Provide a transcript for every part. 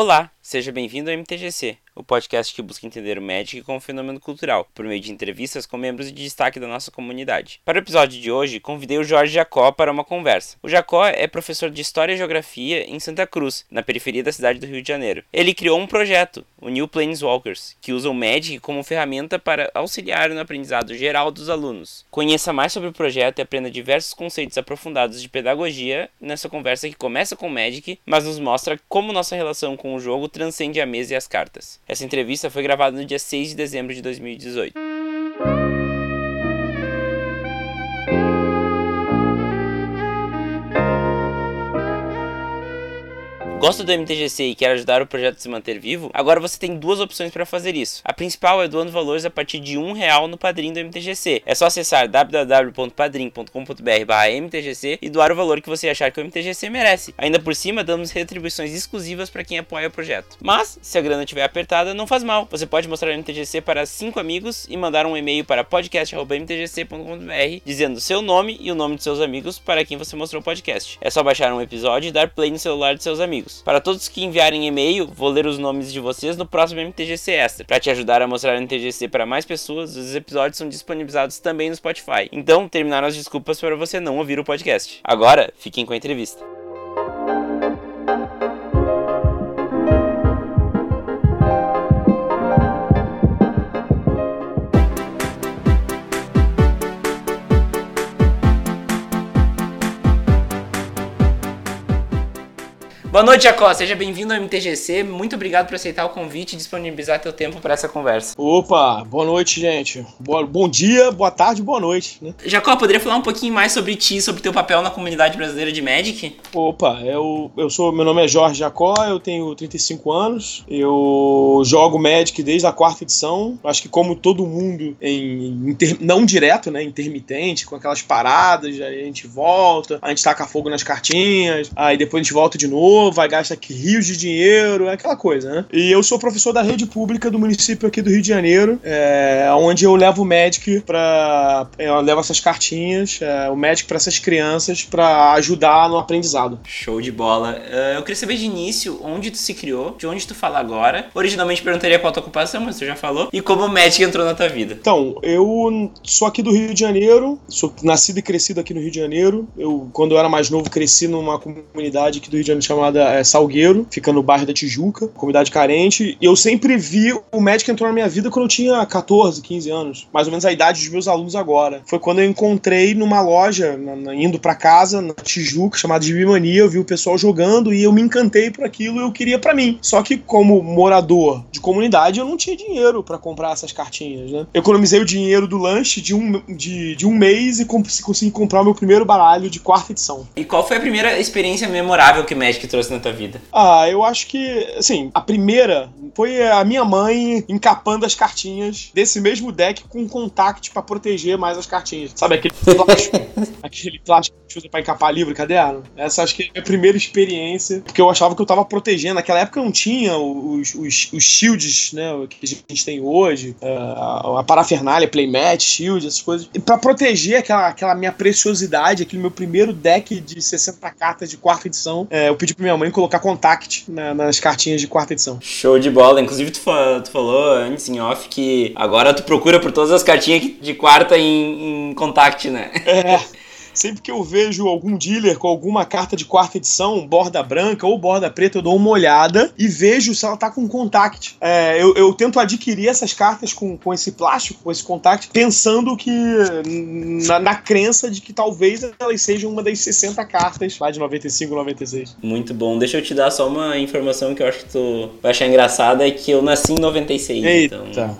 Olá, seja bem-vindo ao MTGC, o podcast que busca entender o Magic como fenômeno cultural, por meio de entrevistas com membros de destaque da nossa comunidade. Para o episódio de hoje, convidei o Jorge Jacó para uma conversa. O Jacó é professor de História e Geografia em Santa Cruz, na periferia da cidade do Rio de Janeiro. Ele criou um projeto, o New Planeswalkers, que usa o Magic como ferramenta para auxiliar no aprendizado geral dos alunos. Conheça mais sobre o projeto e aprenda diversos conceitos aprofundados de pedagogia nessa conversa que começa com Magic, mas nos mostra como nossa relação com o jogo transcende a mesa e as cartas. Essa entrevista foi gravada no dia 6 de dezembro de 2018. Gosta do MTGC e quer ajudar o projeto a se manter vivo? Agora você tem duas opções para fazer isso. A principal é doando valores a partir de um real no padrinho do MTGC. É só acessar www.padrim.com.br/mtgc e doar o valor que você achar que o MTGC merece. Ainda por cima, damos retribuições exclusivas para quem apoia o projeto. Mas, se a grana estiver apertada, não faz mal. Você pode mostrar o MTGC para cinco amigos e mandar um e-mail para podcast.mtgc.com.br dizendo seu nome e o nome de seus amigos para quem você mostrou o podcast. É só baixar um episódio e dar play no celular de seus amigos amigos. Para todos que enviarem e-mail, vou ler os nomes de vocês no próximo MTGC Extra. Para te ajudar a mostrar o MTGC para mais pessoas, os episódios são disponibilizados também no Spotify. Então, terminaram as desculpas para você não ouvir o podcast. Agora, fiquem com a entrevista. Boa noite, Jacó. Seja bem-vindo ao MTGC. Muito obrigado por aceitar o convite e disponibilizar teu tempo para essa conversa. Opa, boa noite, gente. Boa, bom dia, boa tarde, boa noite. Né? Jacó, poderia falar um pouquinho mais sobre ti, sobre teu papel na comunidade brasileira de Magic? Opa, eu, eu sou, meu nome é Jorge Jacó, eu tenho 35 anos, eu jogo Magic desde a quarta edição. Acho que como todo mundo, em, inter, não direto, né, intermitente, com aquelas paradas, aí a gente volta, a gente taca fogo nas cartinhas, aí depois a gente volta de novo vai gastar aqui rios de dinheiro, é aquela coisa, né? E eu sou professor da rede pública do município aqui do Rio de Janeiro, é, onde eu levo o Magic para eu levo essas cartinhas, é, o Magic para essas crianças para ajudar no aprendizado. Show de bola. Uh, eu queria saber de início onde tu se criou, de onde tu fala agora. Originalmente perguntaria qual a tua ocupação, mas tu já falou. E como o Magic entrou na tua vida. Então, eu sou aqui do Rio de Janeiro, sou nascido e crescido aqui no Rio de Janeiro. Eu, quando eu era mais novo, cresci numa comunidade aqui do Rio de Janeiro chamada chamada é, Salgueiro, fica no bairro da Tijuca, comunidade carente. E eu sempre vi o médico entrou na minha vida quando eu tinha 14, 15 anos, mais ou menos a idade dos meus alunos agora. Foi quando eu encontrei numa loja, na, na, indo para casa, na Tijuca, chamada de Bimania, eu vi o pessoal jogando e eu me encantei por aquilo e eu queria para mim. Só que, como morador de comunidade, eu não tinha dinheiro para comprar essas cartinhas, né? Eu economizei o dinheiro do lanche de um, de, de um mês e consegui comprar o meu primeiro baralho de quarta edição. E qual foi a primeira experiência memorável que o Magic trouxe? Trouxe na tua vida? Ah, eu acho que, assim, a primeira foi a minha mãe encapando as cartinhas desse mesmo deck com contact para proteger mais as cartinhas. Sabe aquele plástico, aquele plástico que usa pra encapar livro caderno? Essa acho que é a primeira experiência, porque eu achava que eu tava protegendo. Naquela época não tinha os, os, os shields, né, que a gente tem hoje, a, a parafernália, playmat, shield, essas coisas. E pra proteger aquela, aquela minha preciosidade, aquele meu primeiro deck de 60 cartas de quarta edição, é, eu pedi pra minha mãe colocar contact na, nas cartinhas de quarta edição. Show de bola. Inclusive, tu, tu, falou antes em off que agora tu procura por todas as cartinhas de quarta em, em contact, né? É. Sempre que eu vejo algum dealer com alguma carta de quarta edição, borda branca ou borda preta, eu dou uma olhada e vejo se ela tá com contact. É, eu, eu, tento adquirir essas cartas com, com esse plástico, com esse contact, pensando que na, na, crença de que talvez elas sejam uma das 60 cartas lá de 95, 96. Muito bom. Deixa eu te dar só uma informação que eu acho que tu vai achar engraçada, é que eu nasci em 96. Eita. Então...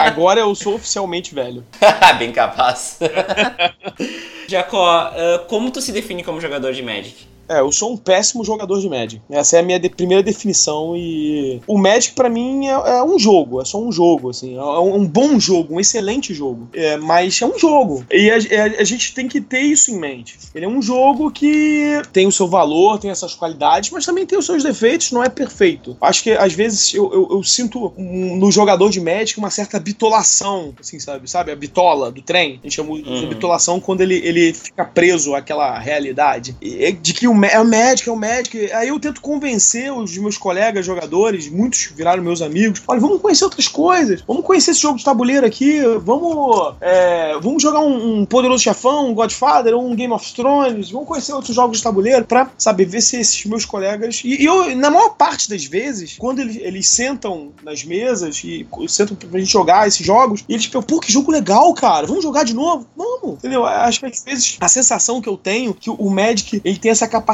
Agora eu sou oficialmente velho. Bem capaz. Jacó, uh, como tu se define como jogador de Magic? É, eu sou um péssimo jogador de Magic. Essa é a minha de primeira definição e o Magic para mim é, é, um jogo, é só um jogo, assim, é um bom jogo, um excelente jogo. É, mas é um jogo e a, a, é, a, gente tem que ter isso em mente. Ele é um jogo que tem o seu valor, tem essas qualidades, mas também tem os seus defeitos, não é perfeito. Acho que às vezes eu, eu, eu sinto no jogador de Magic uma certa bitolação, assim, sabe? Sabe a bitola do trem? A gente chama uhum. de bitolação quando ele, ele fica preso àquela realidade. E, de que o é o médico, é o médico. Aí eu tento convencer os meus colegas jogadores, muitos viraram meus amigos. Olha, vamos conhecer outras coisas. Vamos conhecer esse jogo de tabuleiro aqui. Vamos, é, vamos jogar um, um, Poderoso Chefão, um Godfather, um Game of Thrones. Vamos conhecer outros jogos de tabuleiro pra, saber ver se esses meus colegas. E, e eu, na maior parte das vezes, quando eles, eles sentam nas mesas e sentam pra gente jogar esses jogos, eles pensam, pô, que jogo legal, cara. Vamos jogar de novo? Vamos. Entendeu? Acho que às vezes a sensação que eu tenho que o Magic ele tem essa capacidade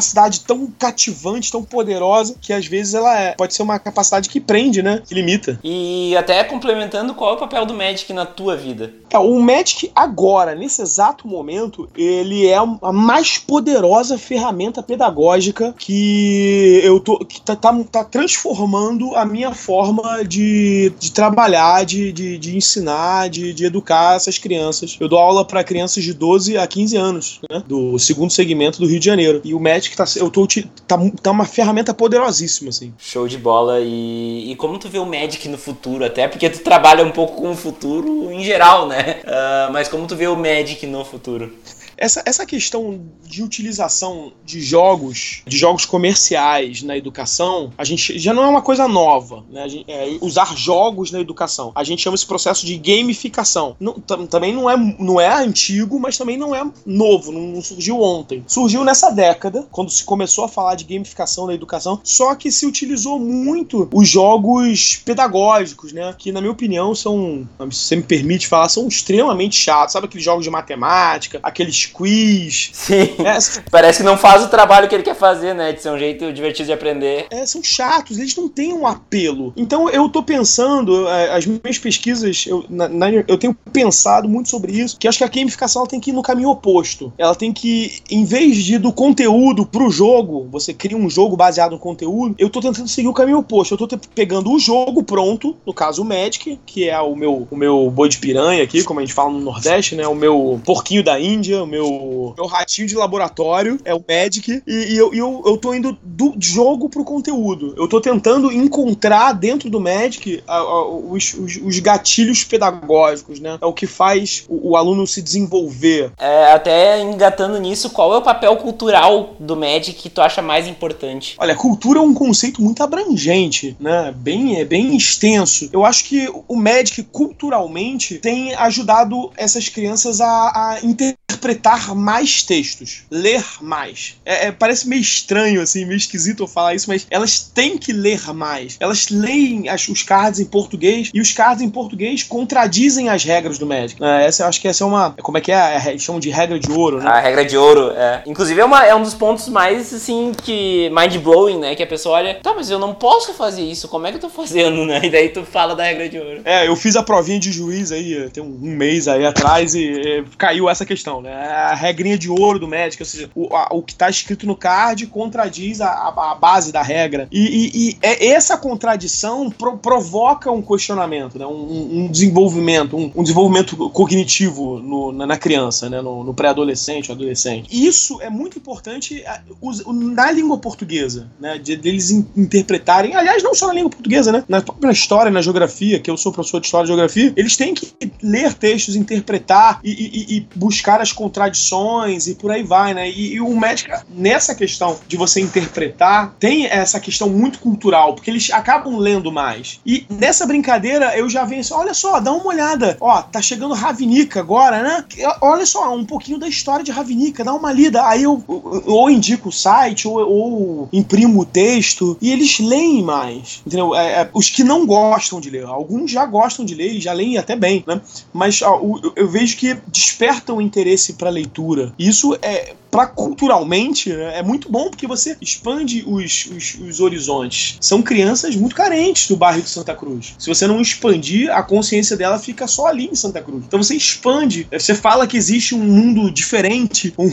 tão cativante, tão poderosa, que às vezes ela é, pode ser uma capacidade que prende, né? Que limita. E até complementando, qual é o papel do Magic na tua vida? É, o Magic agora, nesse exato momento, ele é a mais poderosa ferramenta pedagógica que eu tô. que tá, tá, tá transformando a minha forma de, de trabalhar, de, de, de ensinar, de, de educar essas crianças. Eu dou aula para crianças de 12 a 15 anos, né? Do segundo segmento do Rio de Janeiro. E o Magic tá, eu tô, tá, tá uma ferramenta poderosíssima, assim. Show de bola. E, e como tu vê o Magic no futuro? Até porque tu trabalha um pouco com o futuro em geral, né? Uh, mas como tu vê o Magic no futuro? Essa, essa questão de utilização de jogos, de jogos comerciais na educação, a gente já não é uma coisa nova, né? Gente, é, usar jogos na educação. A gente chama esse processo de gamificação. Não, também não é, não é antigo, mas também não é novo, não, não surgiu ontem. Surgiu nessa década, quando se começou a falar de gamificação na educação, só que se utilizou muito os jogos pedagógicos, né? Que, na minha opinião, são, se você me permite falar, são extremamente chatos. Sabe aqueles jogos de matemática, aqueles quiz. Sim. É, Parece que não faz o trabalho que ele quer fazer, né? De ser um jeito divertido de aprender. É, são chatos, eles não têm um apelo. Então eu tô pensando, é, as minhas pesquisas, eu, na, na, eu tenho pensado muito sobre isso, que acho que a gamificação ela tem que ir no caminho oposto. Ela tem que, em vez de do conteúdo pro jogo, você cria um jogo baseado no conteúdo, eu tô tentando seguir o caminho oposto. Eu tô pegando o jogo pronto, no caso o Magic, que é o meu, o meu boi de piranha aqui, como a gente fala no Nordeste, né? O meu porquinho da Índia, o meu, meu ratinho de laboratório, é o Magic, e, e eu, eu, eu tô indo do jogo pro conteúdo. Eu tô tentando encontrar dentro do Magic a, a, os, os, os, gatilhos pedagógicos, né? É o que faz o, o aluno se desenvolver. É, até engatando nisso, qual é o papel cultural do Magic que tu acha mais importante? Olha, cultura é um conceito muito abrangente, né? Bem, é bem extenso. Eu acho que o Magic, culturalmente, tem ajudado essas crianças a, a interpretar interpretar mais textos, ler mais. É, é, parece meio estranho, assim, meio esquisito eu falar isso, mas elas têm que ler mais. Elas leem as, os cards em português e os cards em português contradizem as regras do Magic. É, essa, eu acho que essa é uma. Como é que é? é chamam de regra de ouro, né? A regra de ouro, é. Inclusive é, uma, é um dos pontos mais, assim, que. mind-blowing, né? Que a pessoa olha, tá, mas eu não posso fazer isso, como é que eu tô fazendo, né? E daí tu fala da regra de ouro. É, eu fiz a provinha de juiz aí, tem um, um mês aí atrás e, e caiu essa questão, né? A regrinha de ouro do Magic, ou seja, o, a, o que está escrito no card contradiz a, a, a base da regra. E, e, e é, essa contradição pro, provoca um questionamento, né? um, um desenvolvimento, um, um, desenvolvimento cognitivo no, na, na, criança, né? no, no pré-adolescente, adolescente. Isso é muito importante na língua portuguesa, né? de, de eles interpretarem, aliás, não só na língua portuguesa, né? na própria história, na geografia, que eu sou professor de história e geografia, eles têm que ler textos, interpretar e, e buscar as contradições contradições e por aí vai, né? E, e o Magic, nessa questão de você interpretar, tem essa questão muito cultural, porque eles acabam lendo mais. E nessa brincadeira eu já venho assim: olha só, dá uma olhada. Ó, tá chegando Ravnica agora, né? Olha só, um pouquinho da história de Ravnica, dá uma lida. Aí eu ou indico o site, ou, ou imprimo o texto, e eles leem mais. Entendeu? É, é, os que não gostam de ler, alguns já gostam de ler e já leem até bem, né? Mas ó, eu vejo que despertam interesse para leitura. Isso é para culturalmente né, é muito bom porque você expande os, os, os, horizontes. São crianças muito carentes do bairro de Santa Cruz. Se você não expandir, a consciência dela fica só ali em Santa Cruz. Então você expande, você fala que existe um mundo diferente, um,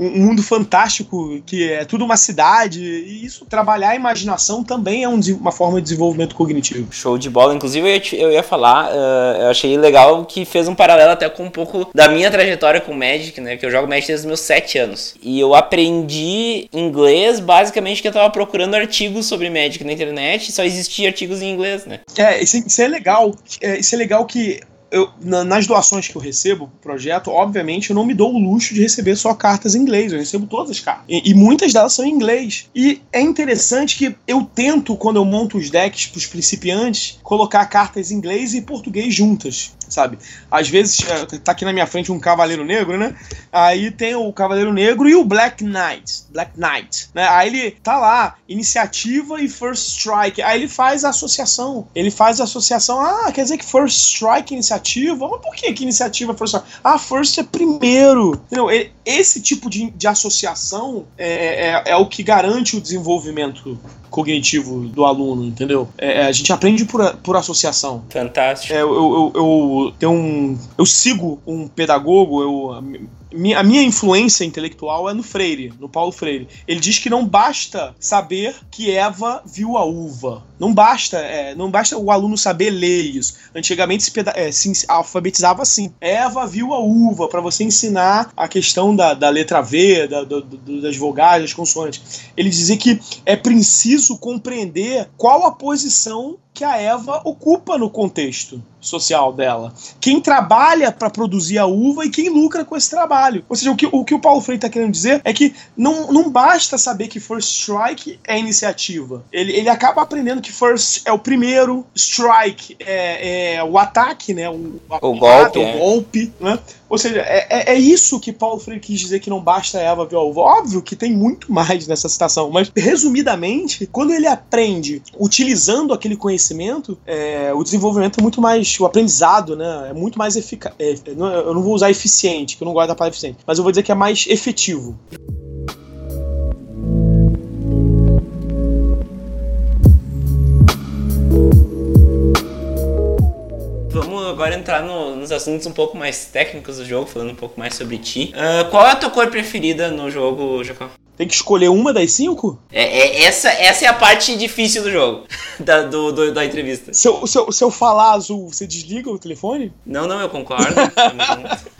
um mundo fantástico, que é tudo uma cidade, e isso, trabalhar a imaginação também é um, uma forma de desenvolvimento cognitivo. Show de bola. Inclusive, eu ia, eu ia falar, uh, eu achei legal que fez um paralelo até com um pouco da minha trajetória com Magic, né? Que eu jogo Magic desde os meus 7 anos anos. E eu aprendi inglês basicamente que eu tava procurando artigos sobre Magic na internet só existia artigos em inglês, né? É, isso, isso é legal. É, isso é legal que eu, nas doações que eu recebo pro projeto, obviamente eu não me dou o luxo de receber só cartas em inglês, eu recebo todas as cartas. E, e muitas delas são em inglês. E é interessante que eu tento, quando eu monto os decks pros principiantes, colocar cartas em inglês e português juntas sabe? Às vezes é, tá aqui na minha frente um cavaleiro negro, né? Aí tem o cavaleiro negro e o Black Knight, Black Knight, né? Aí ele tá lá, iniciativa e first strike. Aí ele faz a associação. Ele faz a associação. Ah, quer dizer que first strike é iniciativa? Mas por que que iniciativa é first strike? Ah, first é primeiro. Entendeu? Esse tipo de, de associação é, é, é o que garante o desenvolvimento cognitivo do aluno, entendeu? É, é, a gente aprende por, por associação. Fantástico. É, eu, eu, eu, tenho um, eu sigo um pedagogo, eu a minha influência intelectual é no Freire, no Paulo Freire. Ele diz que não basta saber que Eva viu a uva. Não basta, é, não basta o aluno saber ler isso. Antigamente se, é, se alfabetizava assim. Eva viu a uva para você ensinar a questão da, da letra V, da, do, do, das vogais, das consoantes. Ele dizia que é preciso compreender qual a posição que a Eva ocupa no contexto social dela. Quem trabalha para produzir a uva e quem lucra com esse trabalho. Ou seja, o que o, que o Paulo Freire está querendo dizer é que não, não basta saber que first strike é iniciativa. Ele, ele acaba aprendendo que first é o primeiro, strike é, é o ataque, né? O, o golpe. O golpe, né? Ou seja, é, é, é, isso que Paulo Freire quis dizer que não basta Eva uva. Óbvio que tem muito mais nessa citação, mas resumidamente, quando ele aprende utilizando aquele conhecimento, é, o desenvolvimento é muito mais. O aprendizado, né? É muito mais eficaz. É, eu não vou usar eficiente, que eu não gosto da palavra eficiente, mas eu vou dizer que é mais efetivo. Agora entrar no, nos assuntos um pouco mais técnicos do jogo, falando um pouco mais sobre ti. Uh, qual é a tua cor preferida no jogo, Jacó? Tem que escolher uma das cinco? É, é, essa, essa é a parte difícil do jogo, da, do, do, da entrevista. Se eu, se, eu, se eu falar azul, você desliga o telefone? Não, não, eu concordo.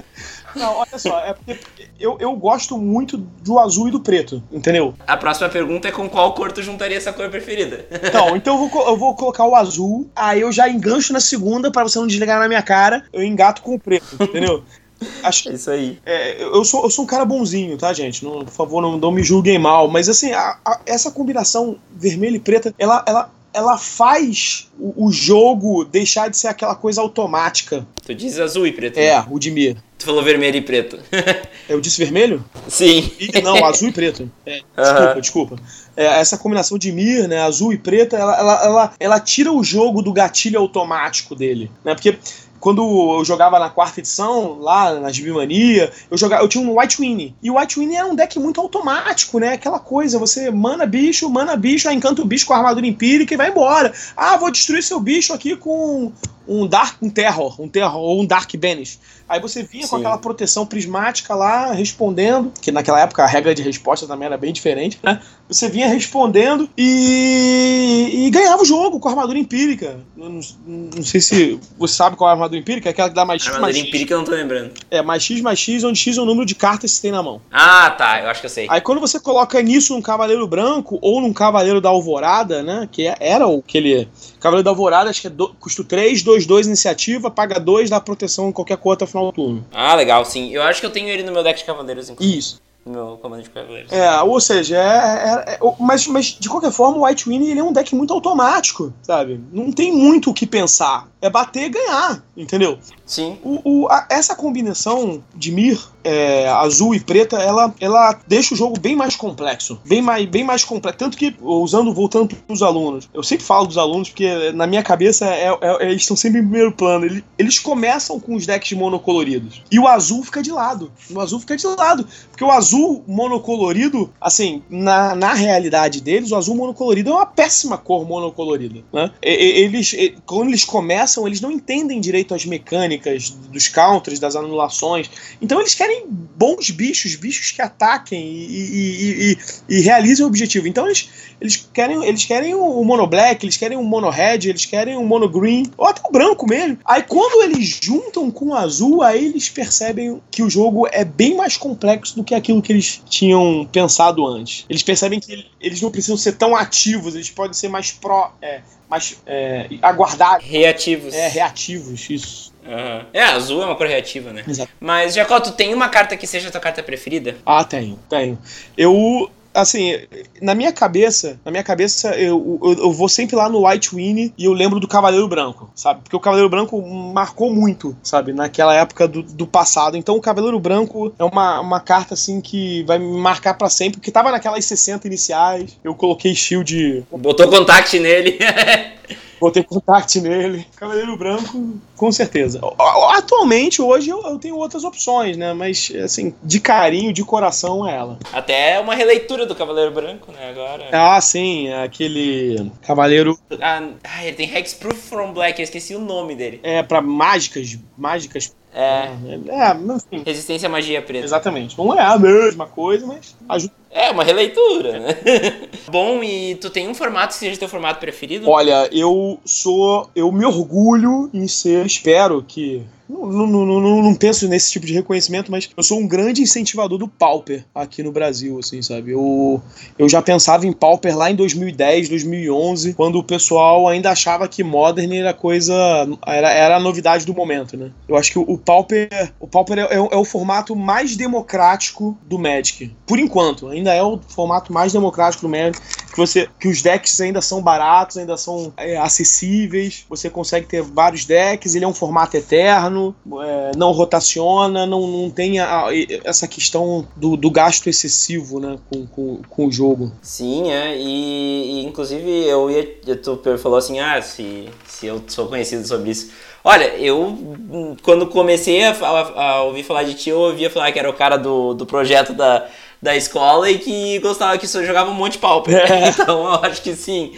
Não, olha só, é porque eu, eu gosto muito do azul e do preto, entendeu? A próxima pergunta é com qual cor tu juntaria essa cor preferida? Então, então eu vou, eu vou colocar o azul, aí eu já engancho na segunda para você não desligar na minha cara, eu engato com o preto, entendeu? Acho Isso aí. É, eu, sou, eu sou um cara bonzinho, tá, gente? Não, por favor, não, não me julguem mal. Mas assim, a, a, essa combinação vermelho e preta, ela, ela, ela faz o, o, jogo deixar de ser aquela coisa automática. Tu diz azul e preto. É, né? o Dimir. Tu falou vermelho e preto. Eu disse vermelho? Sim. E, não, azul e preto. É, desculpa, desculpa. É, essa combinação de Mir, né, azul e preta, ela, ela, ela, ela tira o jogo do gatilho automático dele. Né? Porque quando eu jogava na quarta edição, lá na Gibimania, eu jogava, eu tinha um White Winnie. E o White Winnie era um deck muito automático, né? Aquela coisa, você mana bicho, mana bicho, aí encanta o bicho com a armadura empírica e vai embora. Ah, vou destruir seu bicho aqui com um Dark, um Terror, um Terror ou um Dark Banish. Aí você vinha Sim. com aquela proteção prismática lá, respondendo, que naquela época a regra de resposta também era bem diferente, né? Você vinha respondendo e, e ganhava o jogo com a armadura empírica. Não, não, sei se você sabe qual é a armadura empírica, é aquela que dá mais X. A armadura empírica eu não tô lembrando. É, mais X mais X, onde X é o número de cartas que você tem na mão. Ah, tá, eu acho que eu sei. Aí quando você coloca nisso num Cavaleiro Branco ou num Cavaleiro da Alvorada, né? Que é, era o que ele. Cavaleiro da Alvorada, acho que é do, custa 3, 2, 2 iniciativa, paga 2, dá proteção em qualquer cor até o final do turno. Ah, legal, sim. Eu acho que eu tenho ele no meu deck de cavaleiros, inclusive. Isso. No comando de. É, ou seja, é, é, é, mas, mas de qualquer forma, o White Winnie ele é um deck muito automático, sabe? Não tem muito o que pensar. É bater e ganhar, entendeu? Sim. O, o a, essa combinação de Mir, é, azul e preta, ela, ela deixa o jogo bem mais complexo. Bem mais, bem mais complexo. Tanto que, usando, voltando para os alunos, eu sempre falo dos alunos, porque na minha cabeça é, é, é, eles estão sempre em primeiro plano. Eles, eles começam com os decks monocoloridos. E o azul fica de lado. O azul fica de lado. Porque o azul monocolorido, assim, na, na realidade deles, o azul monocolorido é uma péssima cor monocolorida. Né? Eles, quando eles começam, eles não entendem direito as mecânicas, dos counters, das anulações. Então eles querem bons bichos, bichos que ataquem e, e, e, e realizem o objetivo. Então eles, eles querem eles querem o mono black, eles querem o mono red, eles querem o mono green, ou até o branco mesmo. Aí quando eles juntam com o azul, aí eles percebem que o jogo é bem mais complexo do que aquilo que eles tinham pensado antes. Eles percebem que eles não precisam ser tão ativos, eles podem ser mais pró, é, mais é, aguardar. Reativos. É, reativos, isso. Uhum. É, azul é uma cor reativa, né? Exato. Mas, Jacó, tu tem uma carta que seja a tua carta preferida? Ah, tenho, tenho. Eu assim, na minha cabeça, na minha cabeça, eu, eu, eu, vou sempre lá no White Winnie e eu lembro do Cavaleiro Branco, sabe? Porque o Cavaleiro Branco marcou muito, sabe? Naquela época do, do passado. Então o Cavaleiro Branco é uma, uma carta, assim, que vai me marcar para sempre, porque tava naquelas 60 iniciais, eu coloquei shield... Botou contact nele. Botei contact nele. Cavaleiro Branco, com certeza. Atualmente, hoje, eu, eu, tenho outras opções, né? Mas, assim, de carinho, de coração, é ela. Até uma releitura do Cavaleiro Branco, né? Agora. Ah, sim. Aquele Cavaleiro. Ah, ele tem Hexproof from Black, eu esqueci o nome dele. É, pra mágicas. Mágicas é. É, enfim. Resistência à magia preta. Exatamente. Não é a mesma coisa, mas ajuda. É, uma releitura, né? Bom, e tu tem um formato que seja teu formato preferido? Olha, eu sou. Eu me orgulho em ser, espero que não, não, não, não, penso nesse tipo de reconhecimento, mas eu sou um grande incentivador do Pauper aqui no Brasil, assim, sabe? Eu, eu já pensava em Pauper lá em 2010, 2011, quando o pessoal ainda achava que Modern era coisa. era, era a novidade do momento, né? Eu acho que o, o Pauper, o Pauper é, é, é, o formato mais democrático do Magic. Por enquanto, ainda é o formato mais democrático do Magic. Que, você, que os decks ainda são baratos, ainda são é, acessíveis, você consegue ter vários decks, ele é um formato eterno é, não rotaciona, não, não tem a, essa questão do, do, gasto excessivo né, com, com, com, o jogo. Sim, é, e, e inclusive eu ia. Tu falou assim, ah, se, se eu sou conhecido sobre isso. Olha, eu quando comecei a, a, a, ouvir falar de ti, eu ouvia falar que era o cara do, do projeto da, da escola e que gostava que só jogava um monte de pau. É. Então eu acho que sim.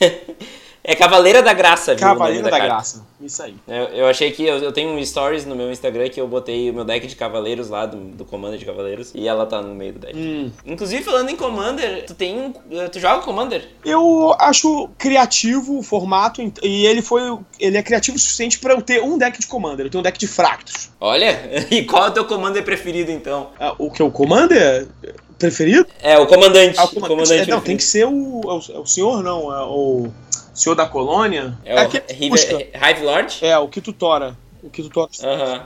É Cavaleira da Graça, viu? Cavaleira da, da Graça, isso aí. Eu, eu achei que eu, eu, tenho um stories no meu Instagram que eu botei o meu deck de cavaleiros lá, do, do Commander de Cavaleiros, e ela tá no meio do deck. Hum. Inclusive, falando em Commander, tu tem um. Tu joga Commander? Eu acho criativo o formato, e ele foi. Ele é criativo o suficiente para eu ter um deck de Commander. Eu tenho um deck de Fractos. Olha, e qual é o teu Commander preferido então? Ah, o que? O Commander? Preferido? É, o comandante. Ah, o comandante. O comandante é, não, tem que ser o, é o, é o senhor, não. É o. Senhor da Colônia. É, é o Hive Lord? É, o que tutora. O que tu uhum.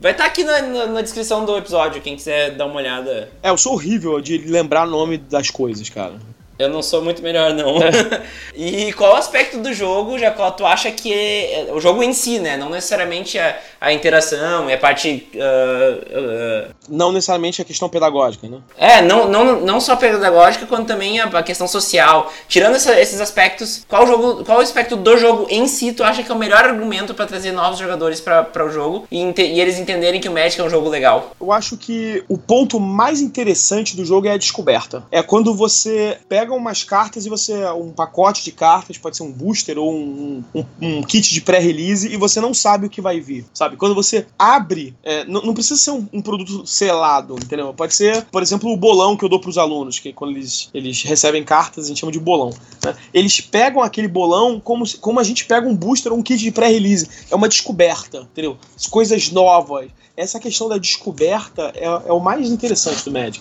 Vai estar tá aqui na, na, na, descrição do episódio, quem quiser dar uma olhada. É, eu sou horrível de lembrar o nome das coisas, cara. Eu não sou muito melhor, não. e qual aspecto do jogo, Jacó, tu acha que é, é, o jogo em si, né? Não necessariamente a, a interação e a parte. Uh, uh, não necessariamente a questão pedagógica, né? É, não, não, não só pedagógica, quanto também a, a questão social. Tirando essa, esses aspectos, qual jogo, qual aspecto do jogo em si tu acha que é o melhor argumento para trazer novos jogadores para o jogo e, e, eles entenderem que o Magic é um jogo legal? Eu acho que o ponto mais interessante do jogo é a descoberta. É quando você pega umas cartas e você. Um pacote de cartas, pode ser um booster ou um, um, um kit de pré-release, e você não sabe o que vai vir. Sabe? Quando você abre, é, não, não, precisa ser um, um, produto selado, entendeu? Pode ser, por exemplo, o bolão que eu dou pros alunos, que quando eles, eles recebem cartas, a gente chama de bolão. Né? Eles pegam aquele bolão como, como a gente pega um booster ou um kit de pré-release. É uma descoberta, entendeu? Coisas novas essa questão da descoberta é, é o mais interessante do Magic.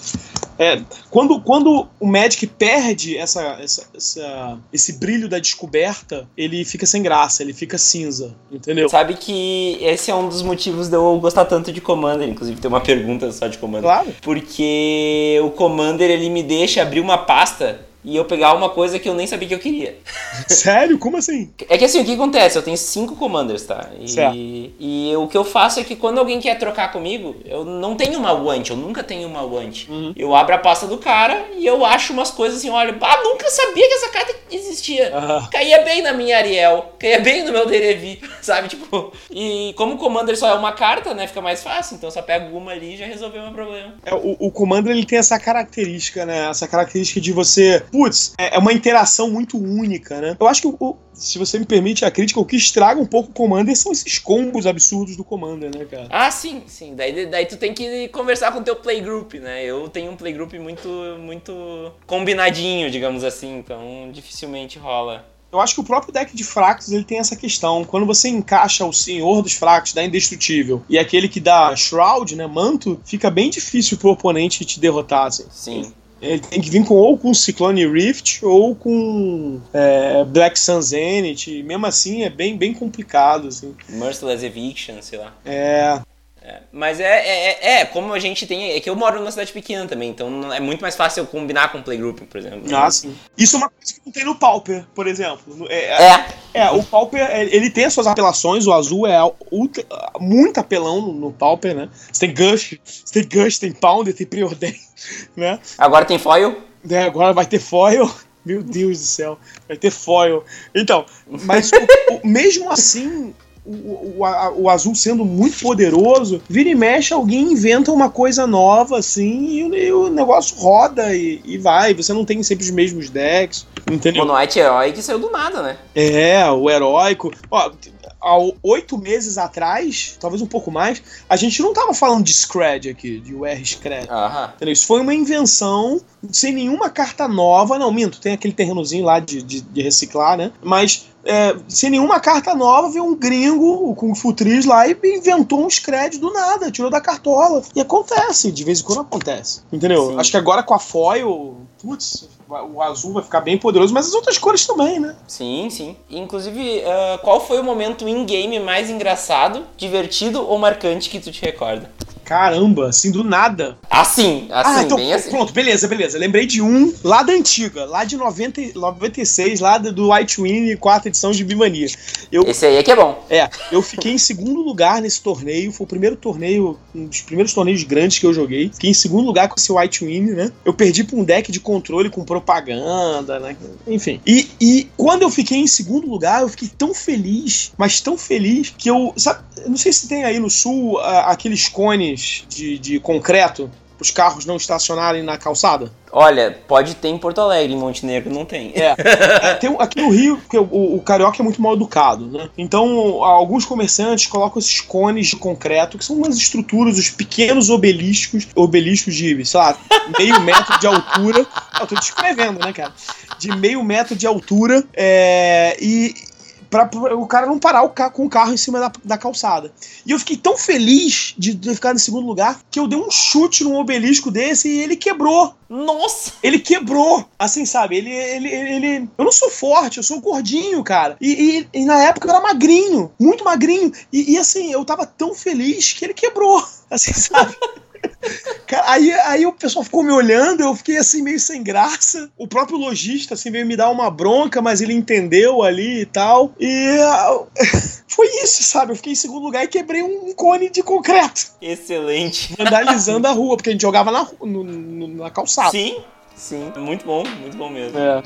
É, quando, quando o Magic perde essa, essa, essa, esse brilho da descoberta, ele fica sem graça, ele fica cinza, entendeu? Sabe que esse é um dos motivos de eu gostar tanto de Commander, inclusive tem uma pergunta só de Commander. Claro. Porque o Commander ele me deixa abrir uma pasta e eu pegar uma coisa que eu nem sabia que eu queria. Sério? Como assim? É que assim, o que acontece? Eu tenho cinco commanders, tá? E, certo. e o que eu faço é que quando alguém quer trocar comigo, eu não tenho uma want, eu nunca tenho uma want. Uhum. Eu abro a pasta do cara e eu acho umas coisas assim, olha, ah, nunca sabia que essa carta existia. Uhum. Caía bem na minha Ariel, caía bem no meu Derevi, sabe? Tipo, e como o commander só é uma carta, né, fica mais fácil, então só pego uma ali e já resolveu o meu problema. É, o, o commander ele tem essa característica, né? Essa característica de você putz, é, é uma interação muito única, né? Eu acho que, o, se você me permite a crítica, o que estraga um pouco o Commander são esses combos absurdos do Commander, né, cara? Ah, sim, sim. Daí, daí tu tem que conversar com o teu playgroup, né? Eu tenho um playgroup muito, muito combinadinho, digamos assim, então dificilmente rola. Eu acho que o próprio deck de fracos ele tem essa questão. Quando você encaixa o Senhor dos Fracos, da Indestrutível, e aquele que dá Shroud, né, manto, fica bem difícil pro oponente te derrotar, assim. Sim. Ele tem que vir com, ou com Cyclone Rift ou com é, Black Sun Zenith. Mesmo assim, é bem, bem complicado. Assim. Merciless Eviction, sei lá. É. É, mas é, é, é, é, como a gente tem. É que eu moro numa cidade pequena também, então é muito mais fácil eu combinar com o Playgroup, por exemplo. Ah, sim. Isso é uma coisa que não tem no Pauper, por exemplo. É. É, é o Pauper, ele tem as suas apelações, o azul é ultra, muito apelão no, no Pauper, né? Você tem Gush, você tem Gush, tem Pounder, tem Preordain, né? Agora tem foil? É, agora vai ter foil. Meu Deus do céu, vai ter foil. Então, mas o, o, mesmo assim, o, o, a, o, azul sendo muito poderoso, vira e mexe, alguém inventa uma coisa nova, assim, e, e o negócio roda e, e, vai. Você não tem sempre os mesmos decks, entendeu? O Knight Herói que saiu do nada, né? É, o heróico. Ó, há oito meses atrás, talvez um pouco mais, a gente não tava falando de Scred aqui, de UR Scred. Entendeu? Isso foi uma invenção sem nenhuma carta nova. Não, minto, tem aquele terrenozinho lá de, de, de reciclar, né? Mas é, sem nenhuma carta nova, veio um gringo, o Kung Fu Tris lá, e inventou um Scred do nada, tirou da cartola. E acontece, de vez em quando acontece. Entendeu? Sim. Acho que agora com a foil, putz, o azul vai ficar bem poderoso, mas as outras cores também, né? Sim, sim. Inclusive, uh, qual foi o momento in-game mais engraçado, divertido ou marcante que tu te recorda? Caramba, assim, do nada. Assim, assim, ah, então, bem assim. Pronto, beleza, beleza. Lembrei de um lá da antiga, lá de 90, 96, lá do White Win, quarta edição de Bimania. Eu, Esse aí é que é bom. É, eu fiquei em segundo lugar nesse torneio, foi o primeiro torneio, um dos primeiros torneios grandes que eu joguei. Fiquei em segundo lugar com esse White Win, né? Eu perdi pra um deck de controle com propaganda, né? Enfim. E, e quando eu fiquei em segundo lugar, eu fiquei tão feliz, mas tão feliz, que eu. Sabe, não sei se tem aí no sul uh, aqueles cones de, de concreto os carros não estacionarem na calçada? Olha, pode ter em Porto Alegre, em Montenegro não tem. É. é tem, aqui no Rio, porque o, o, carioca é muito mal educado, né? Então, alguns comerciantes colocam esses cones de concreto, que são umas estruturas, os pequenos obeliscos, obeliscos de, sei lá, meio metro de altura. Eu tô descrevendo, né, cara? De meio metro de altura. É, e, para o cara não parar o carro, com o carro em cima da, da calçada. E eu fiquei tão feliz de, de ficar em segundo lugar que eu dei um chute num obelisco desse e ele quebrou. Nossa! Ele quebrou, assim, sabe? Ele, ele, ele, Eu não sou forte, eu sou gordinho, cara. E, e, e na época eu era magrinho, muito magrinho. E, e, assim, eu tava tão feliz que ele quebrou, assim, sabe? Aí, aí o pessoal ficou me olhando, eu fiquei assim meio sem graça. O próprio lojista assim veio me dar uma bronca, mas ele entendeu ali e tal. E foi isso, sabe? Eu fiquei em segundo lugar e quebrei um cone de concreto. Excelente. Vandalizando a rua, porque a gente jogava na, no, no, na calçada. Sim, sim. Muito bom, muito bom mesmo. É.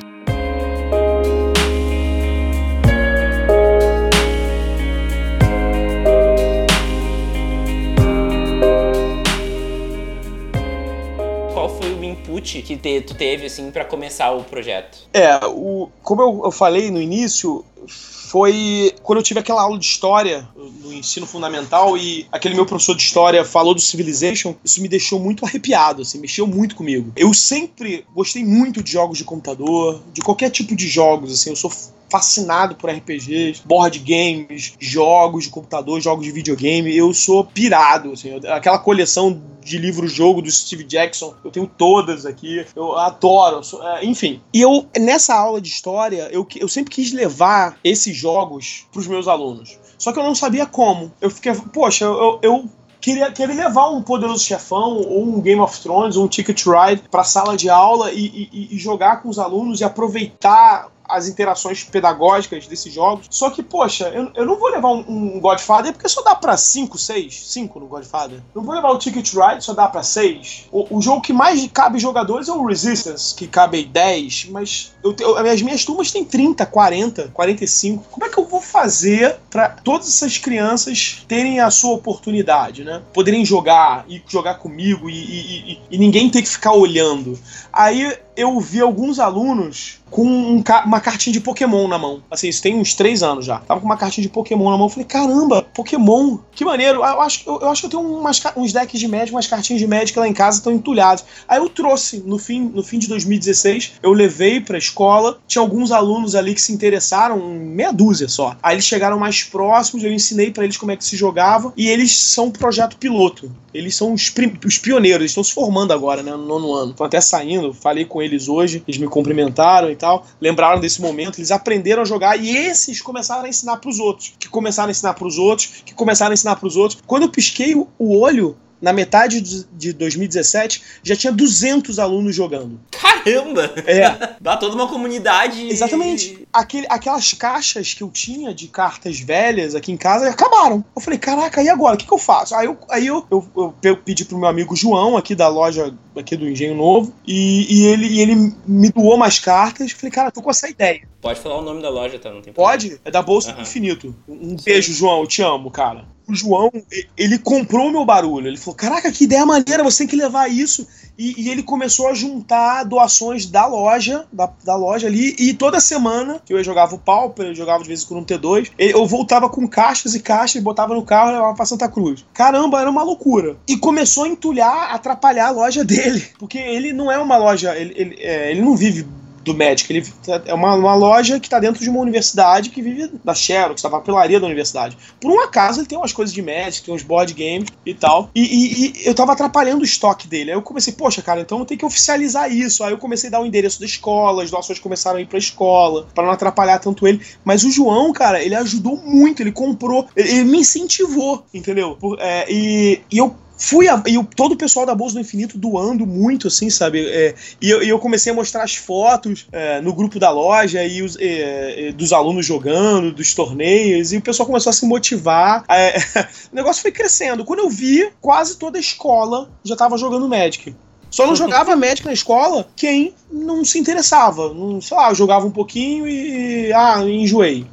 input que te, tu teve, assim, para começar o projeto? É, o, como eu, eu falei no início, foi quando eu tive aquela aula de história no ensino fundamental e aquele meu professor de história falou do Civilization, isso me deixou muito arrepiado, assim, mexeu muito comigo. Eu sempre gostei muito de jogos de computador, de qualquer tipo de jogos, assim, eu sou fascinado por RPGs, board games, jogos de computador, jogos de videogame. Eu sou pirado, assim, aquela coleção de livro-jogo do Steve Jackson, eu tenho todas aqui, eu adoro, é, enfim. E eu, nessa aula de história, eu, eu sempre quis levar esses jogos para os meus alunos. Só que eu não sabia como. Eu fiquei, poxa, eu, eu queria, queria levar um Poderoso Chefão ou um Game of Thrones ou um Ticket Ride para sala de aula e, e, e, jogar com os alunos e aproveitar as interações pedagógicas desses jogos. Só que, poxa, eu, eu não vou levar um, um Godfather porque só dá pra 5, 6, 5 no Godfather. Não vou levar o Ticket Ride, só dá pra 6. O, o, jogo que mais cabe jogadores é o Resistance, que cabe 10, mas eu, eu, as minhas turmas têm 30, 40, 45. Como é que eu vou fazer para todas essas crianças terem a sua oportunidade, né? Poderem jogar e jogar comigo e, e, e, e ninguém ter que ficar olhando. Aí eu vi alguns alunos com um uma cartinha de Pokémon na mão. Assim, isso tem uns três anos já. Tava com uma cartinha de Pokémon na mão. Eu falei, caramba, Pokémon, que maneiro. Eu acho, eu, eu acho que eu tenho umas, uns decks de Magic, umas cartinhas de Magic lá em casa estão entulhadas. Aí eu trouxe, no fim, no fim de 2016, eu levei pra escola. Tinha alguns alunos ali que se interessaram, meia dúzia só. Aí eles chegaram mais próximos, eu ensinei para eles como é que se jogava. E eles são um projeto piloto. Eles são os, os pioneiros, eles estão se formando agora, né, no nono ano. Estão até saindo, falei com eles hoje, eles me cumprimentaram e tal. Lembraram desse momento, eles aprenderam a jogar e esses começaram a ensinar para os outros, que começaram a ensinar para os outros, que começaram a ensinar para os outros. Quando eu pisquei o olho, na metade de 2017, já tinha 200 alunos jogando. Caramba! É. Dá toda uma comunidade. Exatamente. Aquele, aquelas caixas que eu tinha de cartas velhas aqui em casa acabaram. Eu falei, caraca, e agora? O que, que eu faço? Aí, eu, aí eu, eu, eu, pedi pro meu amigo João, aqui da loja aqui do Engenho Novo, e, e, ele, e ele me doou mais cartas. Falei, cara, tô com essa ideia. Pode falar o nome da loja, tá? Não tem problema. Pode? É da Bolsa uhum. do Infinito. Um beijo, João. Eu te amo, cara o João, ele comprou o meu barulho. Ele falou: Caraca, que ideia maneira, você tem que levar isso. E, e, ele começou a juntar doações da loja, da, da loja ali, e toda semana que eu jogava o Pauper, eu jogava de vez em quando um T2, eu voltava com caixas e caixas, botava no carro e levava pra Santa Cruz. Caramba, era uma loucura. E começou a entulhar, atrapalhar a loja dele. Porque ele não é uma loja, ele, ele, é, ele não vive do Magic. Ele é uma, uma loja que está dentro de uma universidade que vive da Xerox, da papelaria da universidade. Por um acaso ele tem umas coisas de Magic, tem uns board games e tal. E, e, e eu tava atrapalhando o estoque dele. Aí eu comecei, poxa, cara, então eu tenho que oficializar isso. Aí eu comecei a dar o endereço da escola, as doações começaram a ir pra escola, para não atrapalhar tanto ele. Mas o João, cara, ele ajudou muito, ele comprou, ele, ele me incentivou, entendeu? Por, é, e, e eu fui a, e o, todo o pessoal da Bolsa do Infinito doando muito, assim, sabe? É, e, eu, e, eu, comecei a mostrar as fotos é, no grupo da loja e os, é, é dos alunos jogando, dos torneios, e o pessoal começou a se motivar. É, o negócio foi crescendo. Quando eu vi, quase toda a escola já estava jogando Magic. Só não jogava Magic na escola quem não se interessava. Não, sei lá, jogava um pouquinho e. Ah, enjoei.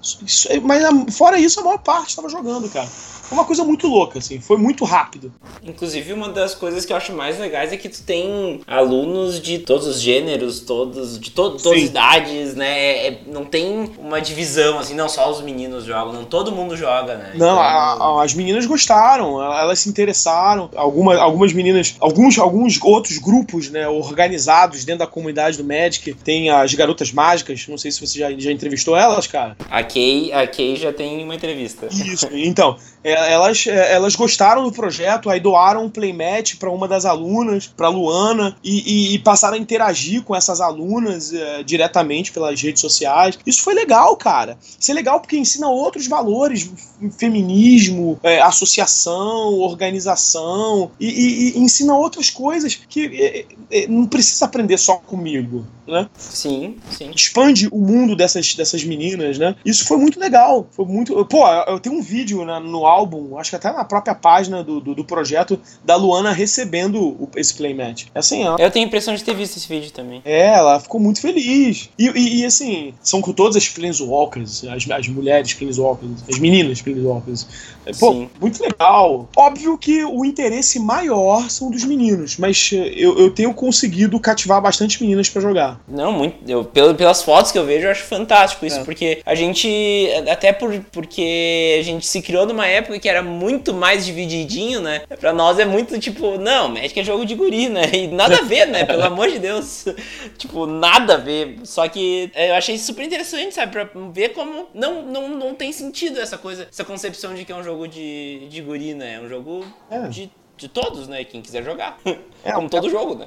Mas fora isso, a maior parte estava jogando, cara. Foi uma coisa muito louca, assim, foi muito rápido. Inclusive, uma das coisas que eu acho mais legais é que tu tem alunos de todos os gêneros, todos, de to todas as idades, né? É, é, não tem uma divisão, assim, não só os meninos jogam, não todo mundo joga, né? Não, então... a, a, as meninas gostaram, elas se interessaram. Alguma, algumas meninas, alguns, alguns outros grupos, né, organizados dentro da comunidade do Magic, tem as Garotas Mágicas, não sei se você já, já entrevistou elas, cara. A Kay, a Kay já tem uma entrevista. Isso, então, é, elas, é, elas gostaram do projeto, aí doaram um playmat para uma das alunas, para Luana, e, e, e, passaram a interagir com essas alunas é, diretamente pelas redes sociais. Isso foi legal, cara. Isso é legal porque ensina outros valores, feminismo, é, associação, organização, e, e, ensina outras coisas que é, é, não precisa aprender só comigo, né? Sim, sim. Expande o mundo dessas, dessas meninas, né? Isso foi muito legal. Foi muito. Pô, eu tenho um vídeo né, no álbum, acho que até na própria página do, do, do projeto, da Luana recebendo o, esse playmat. É assim, ó. Eu tenho a impressão de ter visto esse vídeo também. É, ela ficou muito feliz. E, e, e assim, são com todas as Planeswalkers, as, as mulheres Planeswalkers, as meninas Planeswalkers. É, pô, Sim. muito legal. Óbvio que o interesse maior são dos meninos, mas eu, eu tenho conseguido cativar bastante meninas para jogar. Não, muito. Eu, pelas fotos que eu vejo, eu acho fantástico isso, é. porque a gente. Até por, porque a gente se criou numa época que era muito mais divididinho, né? Pra nós é muito tipo, não, Magic é jogo de guri, né? E nada a ver, né? Pelo amor de Deus. tipo, nada a ver. Só que é, eu achei super interessante, sabe? Pra ver como não, não, não tem sentido essa coisa, essa concepção de que é um jogo de, de guri, né? É um jogo é. de de todos, né? Quem quiser jogar. É, Como todo é, jogo, né?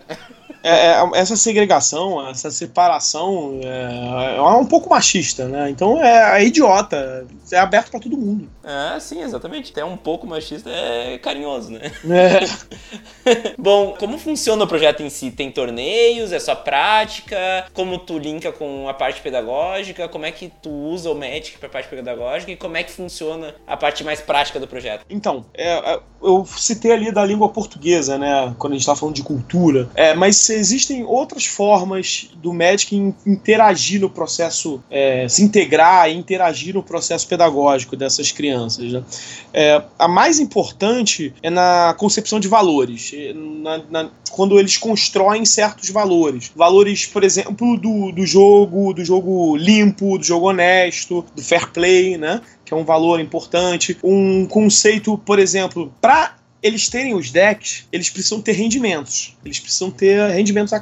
É, é, essa segregação, essa separação é, é, um pouco machista, né? Então é, é idiota. É aberto para todo mundo. É, sim, exatamente. Até um pouco machista é carinhoso, né? É. Bom, como funciona o projeto em si? Tem torneios? É só prática? Como tu linka com a parte pedagógica? Como é que tu usa o Magic para a parte pedagógica? E como é que funciona a parte mais prática do projeto? Então, é, eu citei ali da língua portuguesa, né? Quando a gente está falando de cultura. É, mas existem outras formas do Magic interagir no processo, é, se integrar e interagir no processo pedagógico dessas crianças. Né? É, a mais importante é na concepção de valores, na, na, quando eles constroem certos valores. Valores, por exemplo, do, do jogo, do jogo limpo, do jogo honesto, do fair play, né? Que é um valor importante. Um conceito, por exemplo, para eles terem os decks, eles precisam ter rendimentos. Eles precisam ter rendimentos.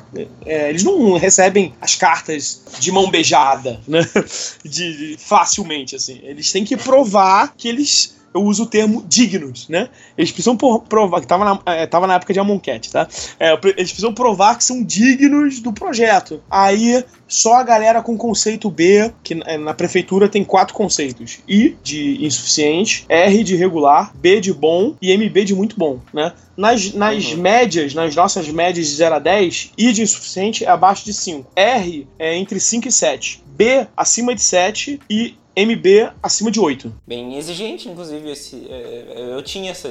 É, eles não recebem as cartas de mão beijada, né? De, de, facilmente, assim. Eles têm que provar que eles eu uso o termo dignos, né? Eles precisam provar, que tava na, é, na época de Amonkhet, tá? É, eles precisam provar que são dignos do projeto. Aí só a galera com conceito B, que é, na prefeitura tem quatro conceitos: I de insuficiente, R de regular, B de bom e MB de muito bom, né? Nas, nas uhum. médias, nas nossas médias de 0 a 10, I de insuficiente é abaixo de 5. R é entre 5 e 7. B acima de 7 e MB acima de 8. Bem exigente, inclusive, esse, é, eu tinha essa,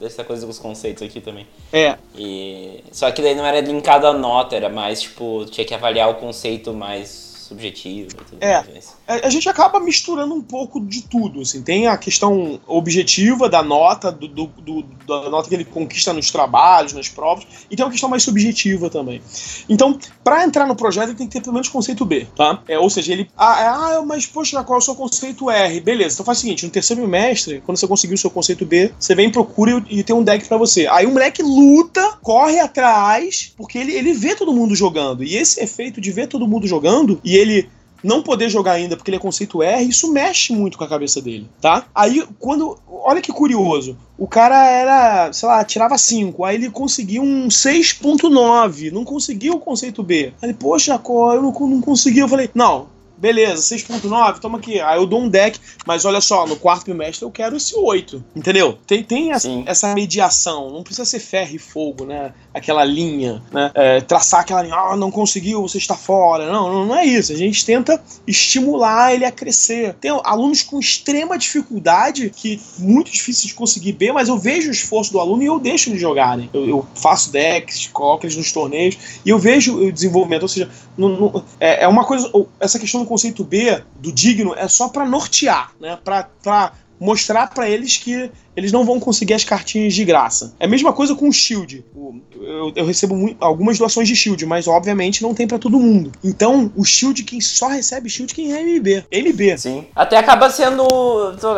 essa coisa dos conceitos aqui também. É. E, só que daí não era linkado à nota, era mais, tipo, tinha que avaliar o conceito mais subjetivo. é, a gente acaba misturando um pouco de tudo. Assim. Tem a questão objetiva da nota, do, do, do, da nota que ele conquista nos trabalhos, nas provas, e tem uma questão mais subjetiva também. Então, para entrar no projeto, ele tem que ter pelo menos conceito B, tá? É, ou seja, ele. Ah, é, ah, mas poxa, qual é o seu conceito R? Beleza, então faz o seguinte: no terceiro bimestre, quando você conseguir o seu conceito B, você vem, procura e, e tem um deck para você. Aí o moleque luta, corre atrás, porque ele, ele vê todo mundo jogando. E esse efeito de ver todo mundo jogando, e ele não poder jogar ainda porque ele é conceito R, isso mexe muito com a cabeça dele, tá? Aí, quando. Olha que curioso. O cara era, sei lá, tirava 5, aí ele conseguiu um 6.9, não conseguiu o conceito B. Aí ele, poxa, eu não, não consegui. Eu falei, não, beleza, 6.9, toma aqui. Aí eu dou um deck, mas olha só, no quarto bimestre eu quero esse 8. Entendeu? Tem, tem essa, essa, mediação, não precisa ser ferro e fogo, né? Aquela linha, né? É, traçar aquela linha, ah, não conseguiu, você está fora. Não, não, não é isso. A gente tenta estimular ele a crescer. Tem alunos com extrema dificuldade, que muito difícil de conseguir B, mas eu vejo o esforço do aluno e eu deixo eles jogarem. Eu, eu faço decks, coloco eles nos torneios e eu vejo o desenvolvimento. Ou seja, no, no, é, é uma coisa. Essa questão do conceito B do digno é só para nortear, né? Para mostrar para eles que eles não vão conseguir as cartinhas de graça. É a mesma coisa com o Shield. Eu, eu recebo muito, algumas doações de Shield, mas obviamente não tem para todo mundo. Então, o Shield, quem só recebe Shield, quem é MB. MB. Sim. Até acaba sendo.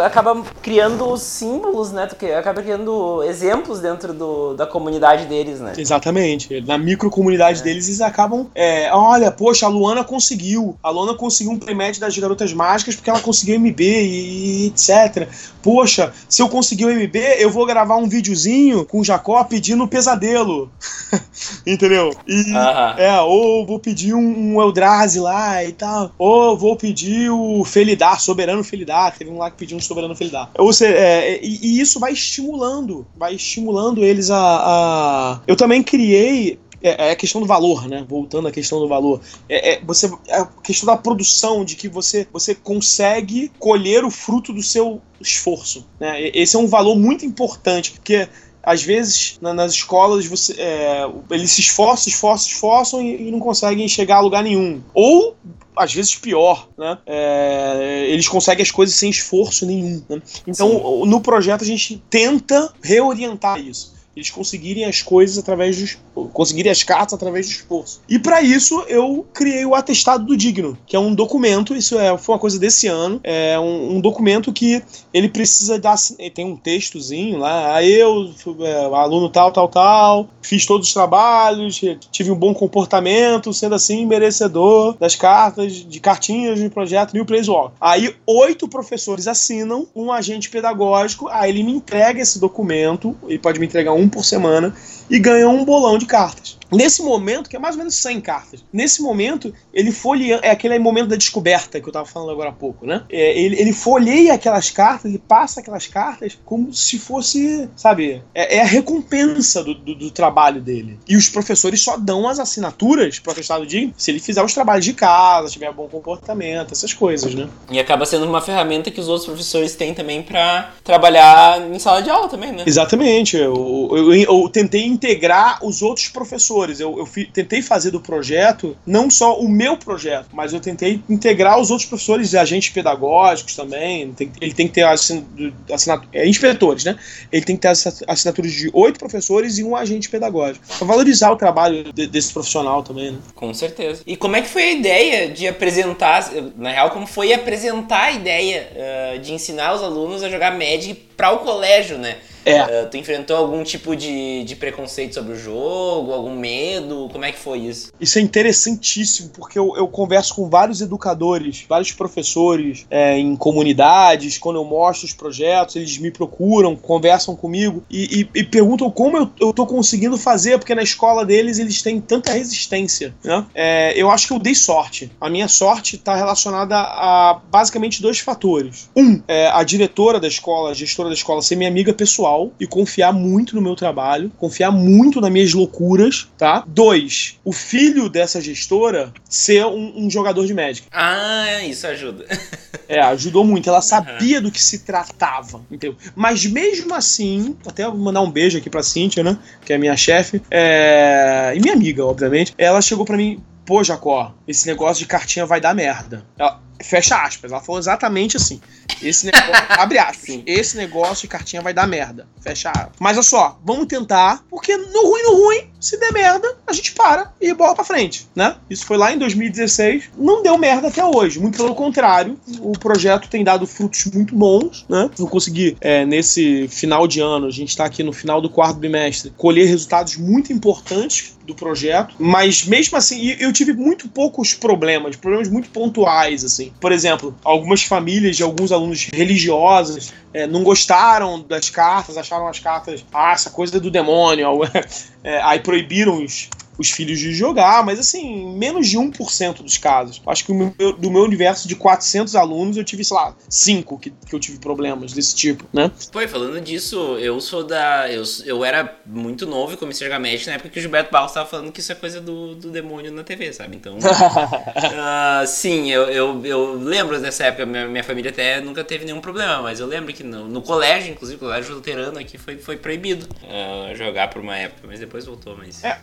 acaba criando símbolos, né? Acaba criando exemplos dentro do, da comunidade deles, né? Exatamente. Na micro comunidade é. deles, eles acabam. É, olha, poxa, a Luana conseguiu. A Luana conseguiu um premédio das garotas mágicas porque ela conseguiu MB e, e etc. Poxa, se eu conseguir o MB, eu vou gravar um videozinho com o Jacó pedindo pesadelo. Entendeu? E, uh -huh. É, ou vou pedir um, um Eldrazi lá e tal. Ou vou pedir o Felidar, Soberano Felidar. Teve um lá que pediu um Soberano Felidar. Ou seja, é, e, e, isso vai estimulando, vai estimulando eles a. a... Eu também criei é, é, a questão do valor, né? Voltando à questão do valor. É, é, você, é a questão da produção, de que você, você consegue colher o fruto do seu esforço. Né? Esse é um valor muito importante, porque às vezes na, nas escolas você, é, eles se esforçam, esforçam, esforçam e, e, não conseguem chegar a lugar nenhum. Ou às vezes pior, né? É, eles conseguem as coisas sem esforço nenhum. Né? Então, Sim. no projeto a gente tenta reorientar isso eles conseguirem as coisas através dos. Conseguirem as cartas através do esforço. E para isso eu criei o Atestado do Digno, que é um documento, isso é, foi uma coisa desse ano, é um, um documento que ele precisa dar. Tem um textozinho lá, aí eu, é, aluno tal, tal, tal, fiz todos os trabalhos, tive um bom comportamento, sendo assim merecedor das cartas, de cartinhas de projeto New Place Walk. Aí oito professores assinam, um agente pedagógico, aí ele me entrega esse documento, ele pode me entregar um por semana e ganham um bolão de cartas. Nesse momento, que é mais ou menos 100 cartas, nesse momento, ele folheia. É aquele momento da descoberta que eu tava falando agora há pouco, né? É, ele, ele folheia aquelas cartas, ele passa aquelas cartas como se fosse, sabe? É, é a recompensa do, do, do, trabalho dele. E os professores só dão as assinaturas pro atestado de se ele fizer os trabalhos de casa, tiver bom comportamento, essas coisas, né? E acaba sendo uma ferramenta que os outros professores têm também para trabalhar em sala de aula também, né? Exatamente. Eu, eu, eu tentei integrar os outros professores. Eu, eu fi, tentei fazer do projeto não só o meu projeto, mas eu tentei integrar os outros professores e agentes pedagógicos também. Tem, ele tem que ter assinatura, é, inspetores, né? Ele tem que ter assinaturas de oito professores e um agente pedagógico. Para valorizar o trabalho de, desse profissional também, né? Com certeza. E como é que foi a ideia de apresentar, na real, como foi apresentar a ideia uh, de ensinar os alunos a jogar Magic para o colégio, né? É. Uh, tu enfrentou algum tipo de, de preconceito sobre o jogo, algum medo? Como é que foi isso? Isso é interessantíssimo, porque eu, eu converso com vários educadores, vários professores é, em comunidades, quando eu mostro os projetos, eles me procuram, conversam comigo e, e, e perguntam como eu, eu tô conseguindo fazer, porque na escola deles eles têm tanta resistência. Né? É, eu acho que eu dei sorte. A minha sorte está relacionada a basicamente dois fatores. Um, é, a diretora da escola, a gestora da escola, ser minha amiga pessoal pessoal e confiar muito no meu trabalho, confiar muito nas minhas loucuras, tá? Dois, o filho dessa gestora ser um, um jogador de Magic. Ah, isso ajuda. é, ajudou muito. Ela sabia uhum. do que se tratava, entendeu? Mas mesmo assim, até vou mandar um beijo aqui pra Cintia, né? Que é minha chefe, é... e minha amiga, obviamente. Ela chegou para mim, pô, Jacó, esse negócio de cartinha vai dar merda. Ela, fecha aspas, ela falou exatamente assim. Esse negócio, abre aspas, Sim. esse negócio de cartinha vai dar merda. Fecha aspas. Mas olha só, vamos tentar, porque no ruim, no ruim, se der merda, a gente para e bola pra frente, né? Isso foi lá em 2016, não deu merda até hoje, muito pelo contrário, o projeto tem dado frutos muito bons, né? Eu consegui, é, nesse final de ano, a gente tá aqui no final do quarto bimestre, colher resultados muito importantes do projeto, mas mesmo assim, eu tive muito poucos problemas, problemas muito pontuais, assim. Por exemplo, algumas famílias de alguns alunos religiosos é, não gostaram das cartas, acharam as cartas, ah, essa coisa é do demônio, é, aí proibiram os, os filhos de jogar, mas assim, menos de 1% dos casos. Acho que meu, do meu universo de 400 alunos, eu tive, sei lá, 5 que, que eu tive problemas desse tipo, né? Pô, falando disso, eu sou da. Eu, eu era muito novo e comecei a jogar Magic na época que o Gilberto Barros estava falando que isso é coisa do, do demônio na TV, sabe? Então. uh, sim, eu, eu, eu lembro dessa época, minha, minha família até nunca teve nenhum problema, mas eu lembro que no, no colégio, inclusive, colégio luterano aqui foi, foi proibido uh, jogar por uma época, mas depois voltou. Mas, é,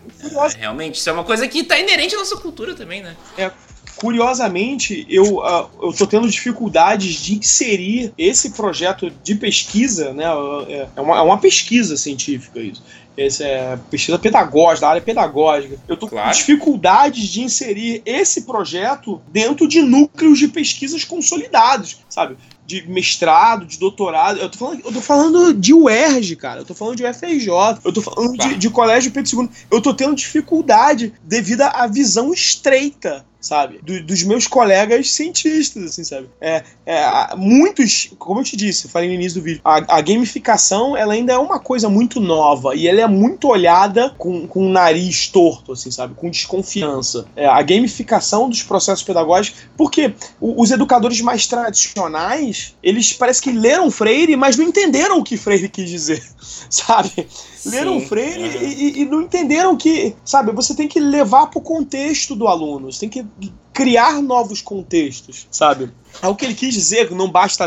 realmente, isso é uma coisa que tá inerente à nossa cultura também, né? É, curiosamente, eu, uh, eu tô tendo dificuldades de inserir esse projeto de pesquisa, né? É, é uma, é uma pesquisa científica isso. Essa é pesquisa pedagógica, da área pedagógica. Eu tô claro. com dificuldades de inserir esse projeto dentro de núcleos de pesquisas consolidados, sabe? De mestrado, de doutorado. Eu tô falando, eu tô falando de UERJ, cara. Eu tô falando de UFRJ. Eu tô falando de, de colégio Pedro II. Eu tô tendo dificuldade devido à visão estreita sabe? Do, dos meus colegas cientistas, assim, sabe? É, é, muitos, como eu te disse, eu falei no início do vídeo, a, a, gamificação, ela ainda é uma coisa muito nova e ela é muito olhada com, com o nariz torto, assim, sabe? Com desconfiança. É, a gamificação dos processos pedagógicos, porque os educadores mais tradicionais, eles parece que leram Freire, mas não entenderam o que Freire quis dizer, sabe? leram Sim, Freire uhum. e, e, não entenderam que, sabe, você tem que levar para o contexto do aluno, você tem que criar novos contextos, sabe? É o que ele quis dizer, não basta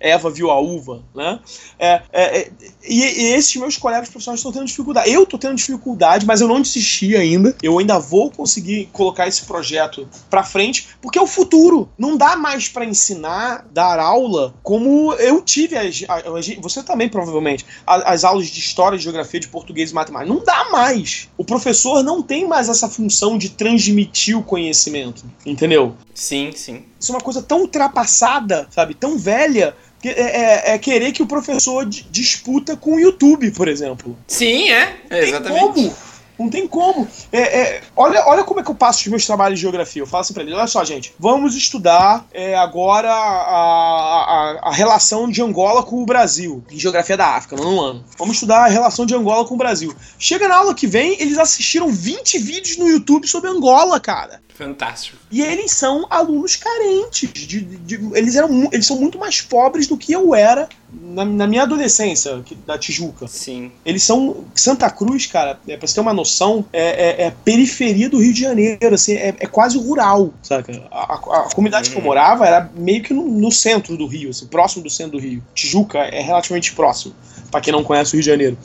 Eva viu a uva, né? É, é, é, e, e, esses meus colegas profissionais estão tendo dificuldade. Eu estou tendo dificuldade, mas eu não desisti ainda. Eu ainda vou conseguir colocar esse projeto para frente, porque é o futuro. Não dá mais para ensinar, dar aula como eu tive. As, você também, provavelmente. As, as aulas de história, de geografia, de português e matemática. Não dá mais. O professor não tem mais essa função de transmitir o conhecimento. Entendeu? Sim, sim. Isso é uma coisa tão ultrapassada, sabe? Tão velha. Que é, é, é querer que o professor disputa com o YouTube, por exemplo. Sim, é. é exatamente. Como? Não tem como. É, é, olha, olha como é que eu passo os meus trabalhos de geografia. Eu falo assim pra ele: olha só, gente, vamos estudar é, agora a, a, a, relação de Angola com o Brasil, em Geografia da África, no ano. Vamos estudar a relação de Angola com o Brasil. Chega na aula que vem, eles assistiram 20 vídeos no YouTube sobre Angola, cara. Fantástico. E eles são alunos carentes. De, de, de, eles, eram, eles são muito mais pobres do que eu era na, na, minha adolescência, da Tijuca. Sim. Eles são. Santa Cruz, cara, é, pra você ter uma noção, é, é, é periferia do Rio de Janeiro, assim, é, é quase rural, saca? A, a, a comunidade que eu uhum. morava era meio que no, no, centro do Rio, assim, próximo do centro do Rio. Tijuca é relativamente próximo, para quem não conhece o Rio de Janeiro.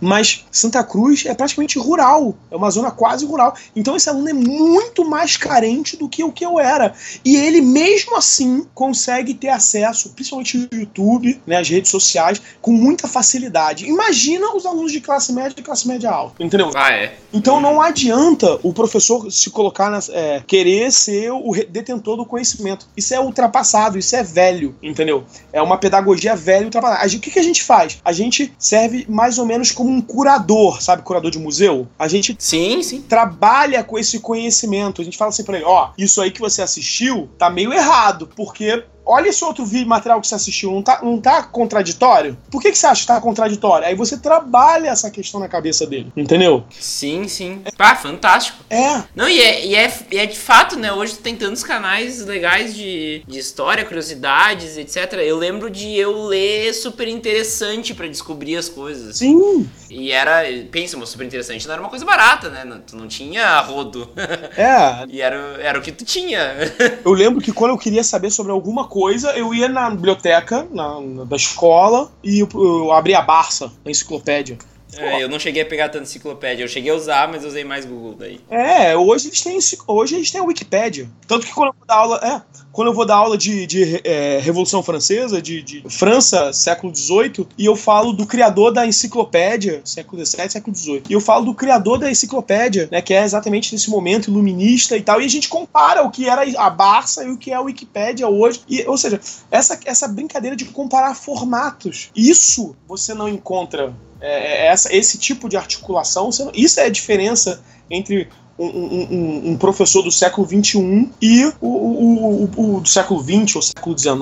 Mas Santa Cruz é praticamente rural, é uma zona quase rural. Então esse aluno é muito mais carente do que o que eu era. E ele, mesmo assim, consegue ter acesso, principalmente no YouTube, né, as redes sociais, com muita facilidade. Imagina os alunos de classe média e classe média alta, entendeu? Ah, é. Então não adianta o professor se colocar, na, é, querer ser o detentor do conhecimento. Isso é ultrapassado, isso é velho, entendeu? É uma pedagogia velha e ultrapassada. O que, que a gente faz? A gente serve mais ou menos como um curador, sabe, curador de museu. A gente sim, sim. trabalha com esse conhecimento. A gente fala assim pra ele, ó, isso aí que você assistiu tá meio errado, porque olha esse outro vídeo material que você assistiu, não tá, não tá contraditório? Por que, que você acha que tá contraditório? Aí você trabalha essa questão na cabeça dele, entendeu? Sim, sim. Pá, fantástico. É. Não, e é, e é, e é de fato, né? Hoje tem tantos canais legais de, de história, curiosidades, etc. Eu lembro de eu ler super interessante para descobrir as coisas. Sim. E era, pensa, super interessante, não era uma coisa barata, né? Não, tu não tinha rodo. É. e era, era o que tu tinha. eu lembro que quando eu queria saber sobre alguma coisa, coisa, eu ia na biblioteca na, na da escola e eu, eu abria a Barça, a enciclopédia. É, eu não cheguei a pegar tanta enciclopédia. Eu cheguei a usar, mas usei mais Google daí. É, hoje eles têm, hoje eles têm a Wikipédia. Tanto que quando eu vou dar aula, é, quando eu vou dar aula de, de é, Revolução Francesa, de, de, França, século XVIII, e eu falo do criador da enciclopédia, século XVII, século XVIII, e eu falo do criador da enciclopédia, né, que é exatamente nesse momento iluminista e tal, e a gente compara o que era a Barça e o que é a Wikipédia hoje. E, ou seja, essa, essa brincadeira de comparar formatos, isso você não encontra é, é, essa, esse tipo de articulação, isso é a diferença entre um, um, um, professor do século XXI e o, o, o, o, do século XX ou século XIX,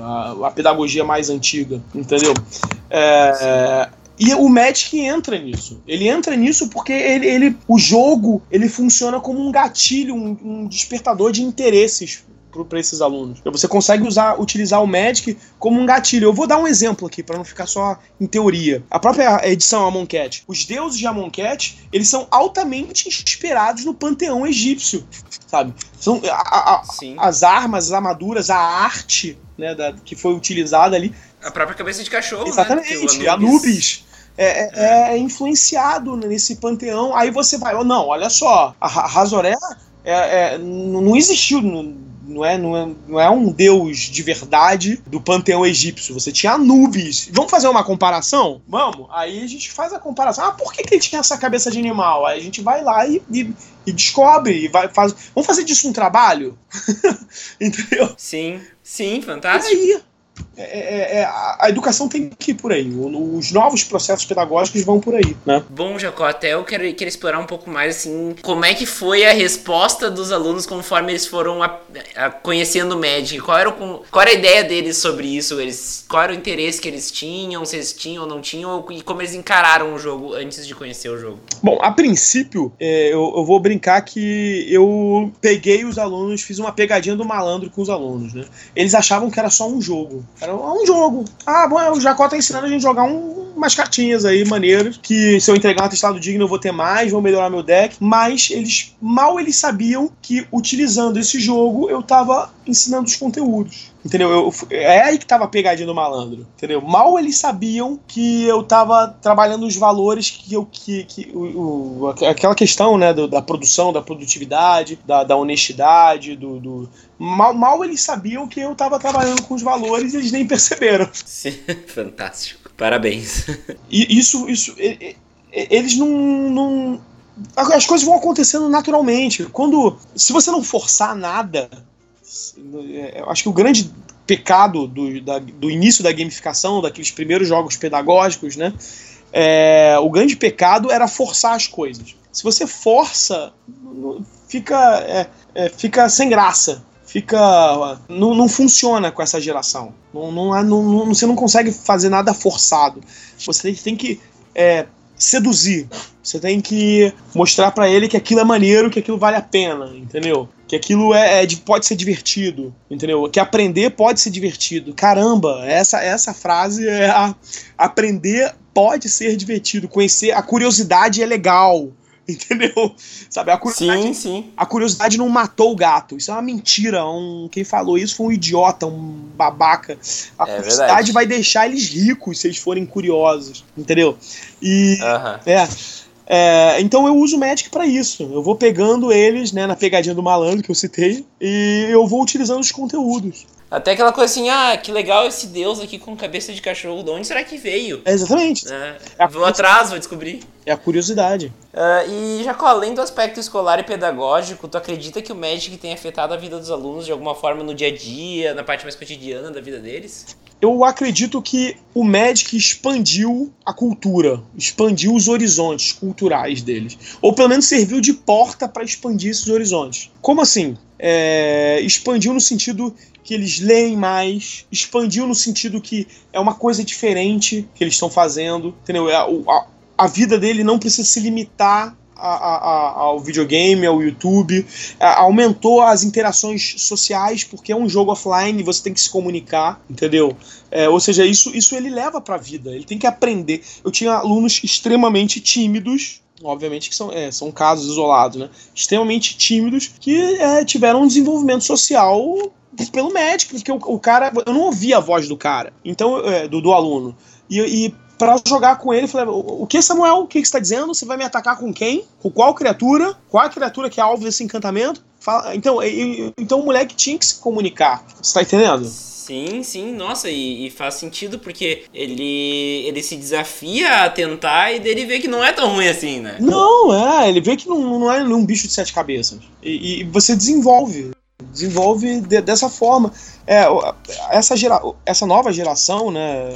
a, a pedagogia mais antiga, entendeu? É, e o Magic entra nisso. Ele entra nisso porque ele, ele, o jogo ele funciona como um gatilho, um, um despertador de interesses para esses alunos. Você consegue usar, utilizar o Magic como um gatilho. Eu vou dar um exemplo aqui para não ficar só em teoria. A própria edição Amonkhet. Os deuses de Amonkhet, eles são altamente inspirados no panteão egípcio, sabe? São a, a, as armas, as armaduras, a arte né, da, que foi utilizada ali. A própria cabeça de cachorro, Exatamente, né? Anubis. Anubis. É, é, é, é, influenciado nesse panteão. Aí você vai, oh, não, olha só, a Razoré é, é, não existiu não é, não, é, não é um deus de verdade do panteão egípcio. Você tinha Anubis. Vamos fazer uma comparação? Vamos. Aí a gente faz a comparação. Ah, por que, que ele tinha essa cabeça de animal? Aí a gente vai lá e, e, e descobre. E vai, faz... Vamos fazer disso um trabalho? Entendeu? Sim, sim, fantástico. E aí, é, é, é, a educação tem que ir por aí. Os novos processos pedagógicos vão por aí, né? Bom, Jacó, até eu quero, quero explorar um pouco mais, assim, como é que foi a resposta dos alunos conforme eles foram a, a, conhecendo o Magic. Qual era, o, qual era a ideia deles sobre isso? Eles, qual era o interesse que eles tinham, se eles tinham ou não tinham, e como eles encararam o jogo antes de conhecer o jogo? Bom, a princípio, é, eu, eu vou brincar que eu peguei os alunos, fiz uma pegadinha do malandro com os alunos, né? Eles achavam que era só um jogo. Era um jogo. Ah, bom, o Jacó tá ensinando a gente a jogar um, umas cartinhas aí maneiras. Que se eu entregar um atestado digno eu vou ter mais, vou melhorar meu deck. Mas eles mal eles sabiam que utilizando esse jogo eu tava ensinando os conteúdos. Entendeu? Eu, é aí que tava a pegadinha do malandro. Entendeu? Mal eles sabiam que eu tava trabalhando os valores que eu. Que, que, o, o aquela questão, né? Do, da produção, da produtividade, da, da honestidade, do. do mal, mal eles sabiam que eu tava trabalhando com os valores e eles nem perceberam. Sim, fantástico. Parabéns. E isso. isso eles não, não as coisas vão acontecendo naturalmente. Quando, se você não forçar nada, eu acho que o grande pecado do, da, do início da gamificação, daqueles primeiros jogos pedagógicos, né? É, o grande pecado era forçar as coisas. Se você força, fica, é, é, fica sem graça fica. Não, não funciona com essa geração. Não, não, não, você não consegue fazer nada forçado. Você tem que é, seduzir. Você tem que mostrar para ele que aquilo é maneiro, que aquilo vale a pena, entendeu? Que aquilo é, é, pode ser divertido, entendeu? Que aprender pode ser divertido. Caramba, essa essa frase é a, aprender pode ser divertido, conhecer a curiosidade é legal. Entendeu? Sabe, a curiosidade, sim, sim. a curiosidade não matou o gato. Isso é uma mentira. Um, quem falou isso foi um idiota, um babaca. A é curiosidade verdade. vai deixar eles ricos se eles forem curiosos. Entendeu? E. Uh -huh. É. É, então eu uso o Magic para isso. Eu vou pegando eles, né, na pegadinha do malandro que eu citei, e eu vou utilizando os conteúdos. Até aquela coisa assim, ah, que legal esse deus aqui com cabeça de cachorro, de onde será que veio? É exatamente. É, é vou atrás, vou descobrir. É a curiosidade. Uh, e, Jacó, além do aspecto escolar e pedagógico, tu acredita que o Magic tem afetado a vida dos alunos de alguma forma no dia a dia, na parte mais cotidiana da vida deles? Eu acredito que o Magic expandiu a cultura, expandiu os horizontes culturais deles. Ou pelo menos serviu de porta para expandir esses horizontes. Como assim? É, expandiu no sentido que eles leem mais, expandiu no sentido que é uma coisa diferente que eles estão fazendo, entendeu? É, a, a, a vida dele não precisa se limitar a, a, ao videogame, ao YouTube, aumentou as interações sociais, porque é um jogo offline, você tem que se comunicar, entendeu? É, ou seja, isso, isso ele leva para a vida, ele tem que aprender. Eu tinha alunos extremamente tímidos, obviamente que são, é, são casos isolados, né? Extremamente tímidos que é, tiveram um desenvolvimento social pelo médico, porque o, o, cara. Eu não ouvia a voz do cara, então, é, do, do aluno. E, e para jogar com ele, falei: O que, Samuel? O que, você está dizendo? Você vai me atacar com quem? Com qual criatura? Qual a criatura que é alvo desse encantamento? Fala, então, então o moleque tinha que se comunicar. Você tá entendendo? Sim, sim, nossa, e, e, faz sentido porque ele, ele se desafia a tentar e dele vê que não é tão ruim assim, né? Não, é, ele vê que não, não é um bicho de sete cabeças. E, e você desenvolve desenvolve de, dessa forma. É, essa, gera, essa nova geração, né,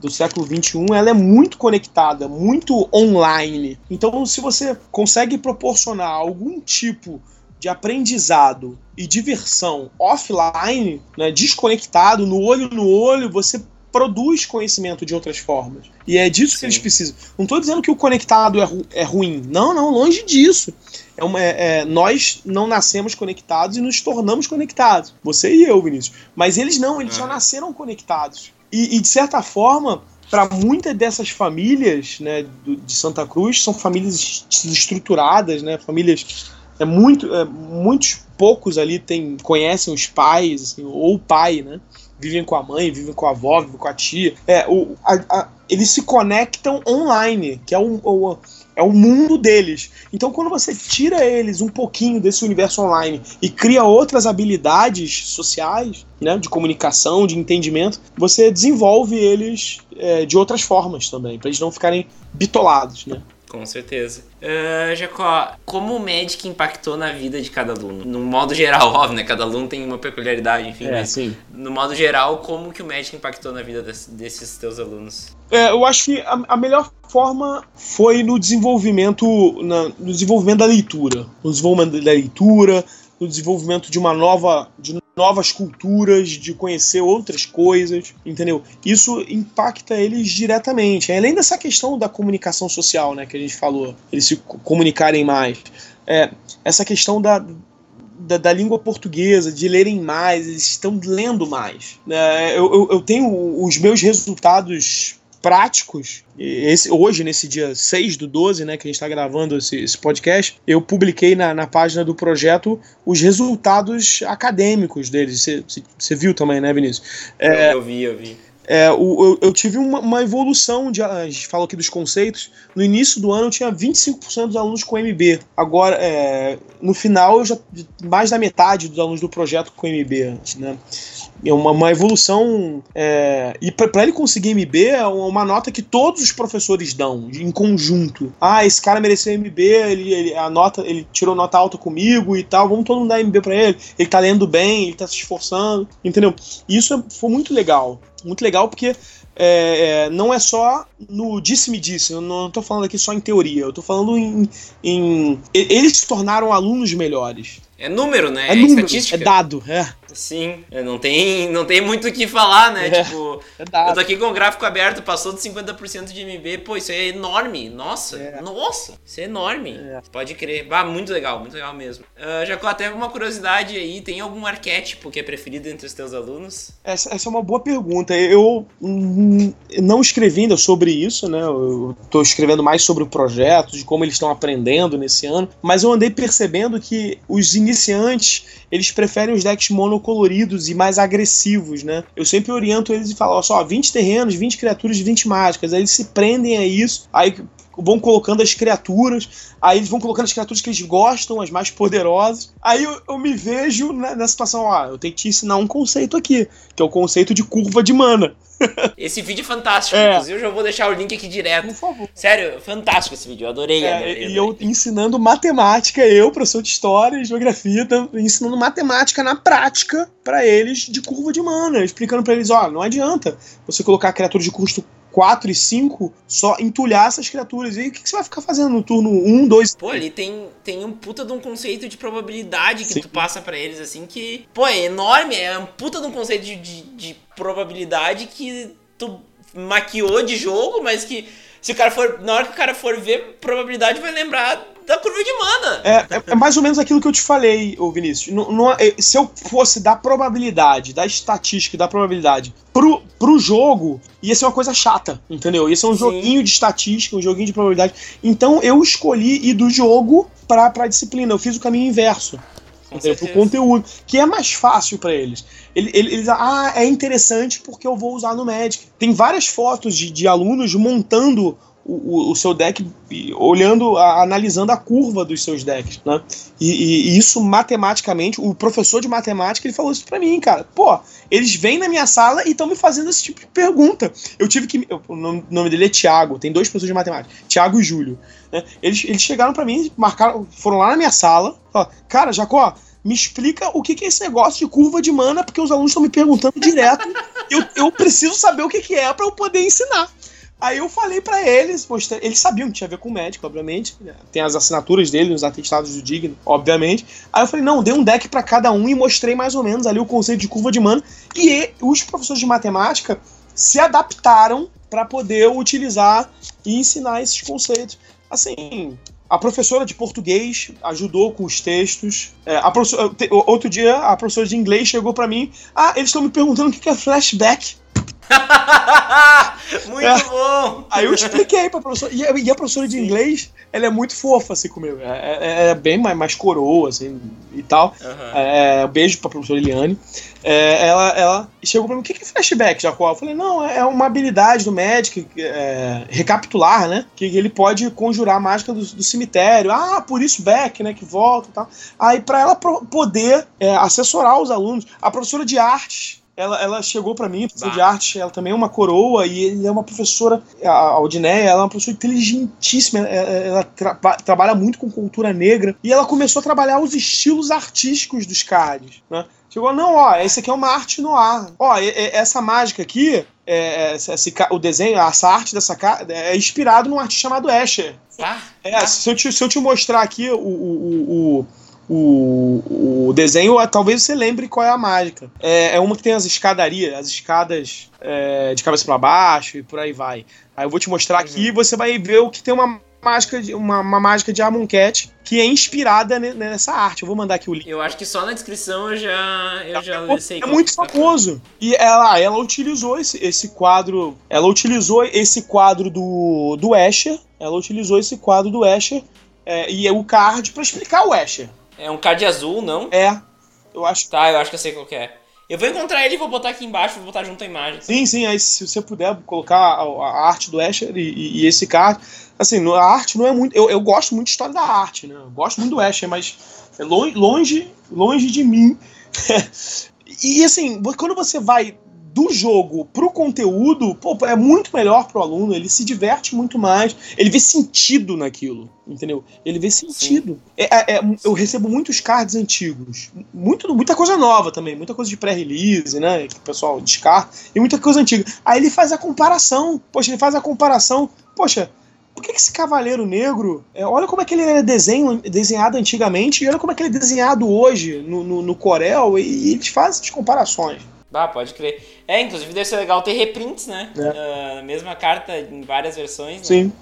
do século 21, ela é muito conectada, muito online. Então, se você consegue proporcionar algum tipo de aprendizado e diversão offline, né, desconectado, no olho no olho, você produz conhecimento de outras formas. E é disso Sim. que eles precisam. Não estou dizendo que o conectado é, ru é ruim. Não, não, longe disso. É uma, é, é, nós não nascemos conectados e nos tornamos conectados. Você e eu, Vinícius. Mas eles não, eles já nasceram conectados. E, e de certa forma, para muitas dessas famílias né, de Santa Cruz, são famílias estruturadas, né, famílias. É muito, é, muitos poucos ali tem, conhecem os pais, assim, ou o pai, né? vivem com a mãe, vivem com a avó, vivem com a tia. É, o, a, a, eles se conectam online, que é o, o, é o mundo deles. Então, quando você tira eles um pouquinho desse universo online e cria outras habilidades sociais, né, de comunicação, de entendimento, você desenvolve eles é, de outras formas também, para eles não ficarem bitolados, né? Com certeza. Uh, Jacó, como o Magic impactou na vida de cada aluno? No modo geral, óbvio, né? Cada aluno tem uma peculiaridade, enfim. É, mas sim. No modo geral, como que o Magic impactou na vida desse, desses teus alunos? É, eu acho que a, a, melhor forma foi no desenvolvimento, na, no desenvolvimento da leitura. No desenvolvimento da leitura, no desenvolvimento de uma nova, de novas culturas, de conhecer outras coisas, entendeu? Isso impacta eles diretamente. Além dessa questão da comunicação social, né, que a gente falou, eles se comunicarem mais. É, essa questão da, da, da, língua portuguesa, de lerem mais, eles estão lendo mais. É, eu, eu, eu tenho os meus resultados práticos. Esse, hoje, nesse dia 6 do 12, né, que a gente está gravando esse, esse, podcast, eu publiquei na, na, página do projeto os resultados acadêmicos deles. Você viu também, né, Vinícius? É, eu vi, eu vi. É, o, eu, eu, tive uma, uma, evolução, de, a gente falou aqui dos conceitos. No início do ano eu tinha 25% dos alunos com MB. Agora, é, no final, eu já mais da metade dos alunos do projeto com MB. Né? É uma, uma evolução. É, e para ele conseguir MB é uma nota que todos os professores dão, em conjunto. Ah, esse cara mereceu MB, ele, ele, a nota, ele tirou nota alta comigo e tal, vamos todo mundo dar MB para ele. Ele tá lendo bem, ele tá se esforçando, entendeu? E isso é, foi muito legal. Muito legal porque é, é, não é só no disse-me disse, eu não estou falando aqui só em teoria, eu estou falando em, em, Eles se tornaram alunos melhores. É número, né? É, é número, estatística. É dado, é. Sim, é, não tem, não tem muito o que falar, né? É, tipo, é eu tô aqui com o gráfico aberto, passou de 50% de MB, pô, isso é enorme. Nossa, é. nossa, isso é enorme. É. Pode crer. Ah, muito legal, muito legal mesmo. Uh, Jacó, até uma curiosidade aí, tem algum arquétipo que é preferido entre os teus alunos? Essa, essa é uma boa pergunta. Eu hum, não escrevi ainda sobre isso, né? Eu tô escrevendo mais sobre o projeto, de como eles estão aprendendo nesse ano, mas eu andei percebendo que os iniciantes, eles preferem os decks mono coloridos e mais agressivos, né? Eu sempre oriento eles e falo, ó, só 20 terrenos, 20 criaturas, 20 mágicas. Aí eles se prendem a isso, aí vão colocando as criaturas, aí eles vão colocando as criaturas que eles gostam, as mais poderosas. Aí eu, eu me vejo na, situação, ó, eu tenho que te ensinar um conceito aqui, que é o conceito de curva de mana. Esse vídeo é fantástico, é. inclusive eu já vou deixar o link aqui direto. Por favor. Sério, fantástico esse vídeo, eu adorei. É, adorei, adorei. E eu ensinando matemática, eu, professor de história e geografia, ensinando matemática na prática para eles de curva de mana, explicando para eles, ó, não adianta você colocar criatura de custo 4 e 5 só entulhar essas criaturas. E aí, o que, que, você vai ficar fazendo no turno 1, 2 Pô, ali tem, tem um puta de um conceito de probabilidade que Sim. tu passa para eles, assim, que, pô, é enorme. É um puta de um conceito de, de, de probabilidade que tu maquiou de jogo, mas que se o cara for. Na hora que o cara for ver, probabilidade vai lembrar da curva de mana. É, é, é, mais ou menos aquilo que eu te falei, ô Vinícius. Não, não, é, se eu fosse dar probabilidade, da estatística, da probabilidade pro, pro jogo, ia ser uma coisa chata, entendeu? Ia ser um Sim. joguinho de estatística, um joguinho de probabilidade. Então eu escolhi ir do jogo pra, pra disciplina. Eu fiz o caminho inverso. Entendeu? Pro conteúdo, que é mais fácil para eles. Eles, eles, ah, é interessante porque eu vou usar no Magic. Tem várias fotos de, de alunos montando o, o, seu deck olhando, a, analisando a curva dos seus decks, né? E, e, e, isso matematicamente, o professor de matemática ele falou isso para mim, cara. Pô, eles vêm na minha sala e estão me fazendo esse tipo de pergunta. Eu tive que, eu, o nome, dele é Tiago, tem dois professores de matemática, Tiago e Júlio. Né? Eles, eles chegaram para mim, marcaram, foram lá na minha sala, falaram, cara, Jacó, me explica o que, que é esse negócio de curva de mana, porque os alunos estão me perguntando direto. eu, eu preciso saber o que, que é para eu poder ensinar. Aí eu falei para eles, mostrei, eles sabiam que tinha a ver com o médico, obviamente. Né? Tem as assinaturas dele, os atestados do Digno, obviamente. Aí eu falei, não, dei um deck para cada um e mostrei mais ou menos ali o conceito de curva de mana. E os professores de matemática se adaptaram para poder utilizar e ensinar esses conceitos. Assim, a professora de português ajudou com os textos. É, outro dia, a professora de inglês chegou para mim. Ah, eles estão me perguntando o que é flashback. muito é. bom! Aí eu expliquei pra professora. E a, professora de inglês, ela é muito fofa, assim, comigo. É, é, é bem mais, mais coroa, assim, e tal. Uhum. É, beijo pra professora Eliane. É, ela, ela chegou pra mim, o que é flashback, Jacó? Eu falei, não, é uma habilidade do Magic é, recapitular, né? Que ele pode conjurar a mágica do, do, cemitério. Ah, por isso back, né? Que volta e tal. Aí, pra ela poder é, assessorar os alunos, a professora de arte ela, ela chegou para mim, professora de arte, ela também é uma coroa e ele é uma professora, a Aldineia, ela é uma professora inteligentíssima, ela, tra trabalha muito com cultura negra e ela começou a trabalhar os estilos artísticos dos cards, né? Chegou, não, ó, esse aqui é uma arte no ar. Ó, essa mágica aqui, é, esse, o desenho, essa arte dessa carta é inspirado num artista chamado Escher. Ah, é, ah. Se, eu te, se eu te mostrar aqui o, o, o o, o desenho, talvez você lembre qual é a mágica. É, é uma que tem as escadarias, as escadas é, de cabeça para baixo e por aí vai. Aí eu vou te mostrar uhum. aqui e você vai ver o que tem uma mágica de, uma, uma mágica de Amonkhet que é inspirada nessa arte. Eu vou mandar aqui o link. Eu acho que só na descrição eu já, eu já é, sei. É muito tá famoso. E ela, ela utilizou esse, esse quadro. Ela utilizou esse quadro do, do Escher. Ela utilizou esse quadro do Escher é, e é o card para explicar o Escher. É um card azul, não? É. Eu acho. Tá, eu acho que eu sei qual é. Eu vou encontrar ele e vou botar aqui embaixo, vou botar junto a imagem. Sim, sim, aí se você puder colocar a, a arte do Asher e, e, esse card. Assim, a arte não é muito. Eu, eu gosto muito de história da arte, né? Eu gosto muito do Asher, mas é longe, longe, longe de mim E assim, quando você vai do jogo pro conteúdo, pô, é muito melhor pro aluno, ele se diverte muito mais, ele vê sentido naquilo, entendeu? Ele vê sentido. É, é, é, eu recebo muitos cards antigos, muito, muita coisa nova também, muita coisa de pré-release, né, que o pessoal descarta, e muita coisa antiga. Aí ele faz a comparação, poxa, ele faz a comparação, poxa, por que, que esse Cavaleiro Negro, é, olha como é que ele era desenho, desenhado antigamente e olha como é que ele é desenhado hoje no, no, no Corel, e, e eles fazem essas comparações. Ah, pode crer. É, inclusive deve ser legal ter reprints, né? É. Uh, mesma carta em várias versões. Né? Sim.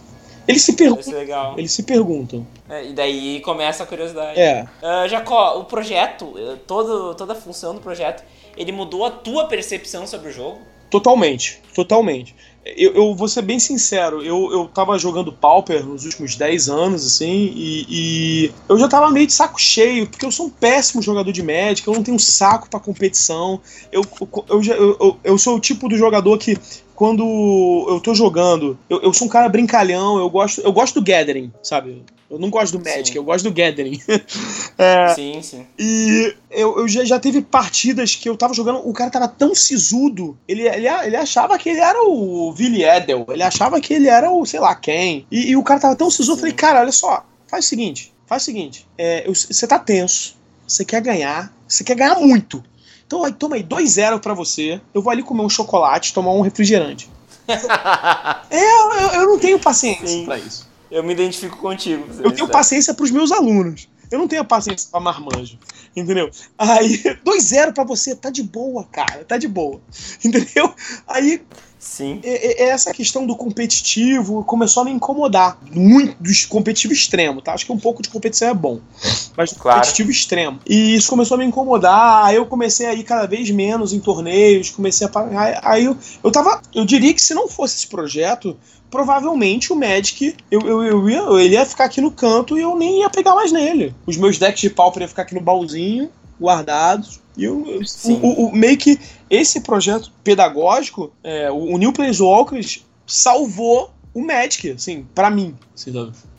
Eles se perguntam. Eles se perguntam. É, e daí começa a curiosidade. É. Uh, Jacó, o projeto, eh, todo, toda a função do projeto, ele mudou a tua percepção sobre o jogo? Totalmente, totalmente. Eu, eu, vou ser bem sincero, eu, eu tava jogando Pauper nos últimos 10 anos, assim, e, e, eu já tava meio de saco cheio, porque eu sou um péssimo jogador de Magic, eu não tenho saco para competição, eu, eu, eu, eu, sou o tipo do jogador que quando eu tô jogando, eu, eu sou um cara brincalhão, eu gosto, eu gosto do Gathering, sabe? Eu não gosto do Magic, sim. eu gosto do Gathering. é, sim, sim. E eu, eu já, já teve partidas que eu tava jogando, o cara tava tão sisudo, ele, ele, ele achava que ele era o Billy Edel, ele achava que ele era o sei lá quem. E, e o cara tava tão sisudo, eu falei, cara, olha só, faz o seguinte, faz o seguinte, é, você tá tenso, você quer ganhar, você quer ganhar muito. Então aí, toma aí 2-0 pra você. Eu vou ali comer um chocolate, tomar um refrigerante. é, eu, eu, não tenho paciência pra isso. Eu me identifico contigo. Eu tenho paciência pros meus alunos. Eu não tenho paciência pra marmanjo. Entendeu? Aí, 2-0 pra você, tá de boa, cara. Tá de boa. Entendeu? Aí. Sim. É, é essa questão do competitivo começou a me incomodar. Muito do competitivo extremo, tá? Acho que um pouco de competição é bom. Mas do claro. competitivo extremo. E isso começou a me incomodar. Aí eu comecei a ir cada vez menos em torneios. Comecei a. Aí eu, eu tava. Eu diria que se não fosse esse projeto, provavelmente o Magic, eu, eu, eu ia, ele ia ficar aqui no canto e eu nem ia pegar mais nele. Os meus decks de pauper iam ficar aqui no baúzinho, guardados. E eu, o, o, o, meio que esse projeto pedagógico, é, o, o New Planeswalkers salvou o Magic, assim, para mim.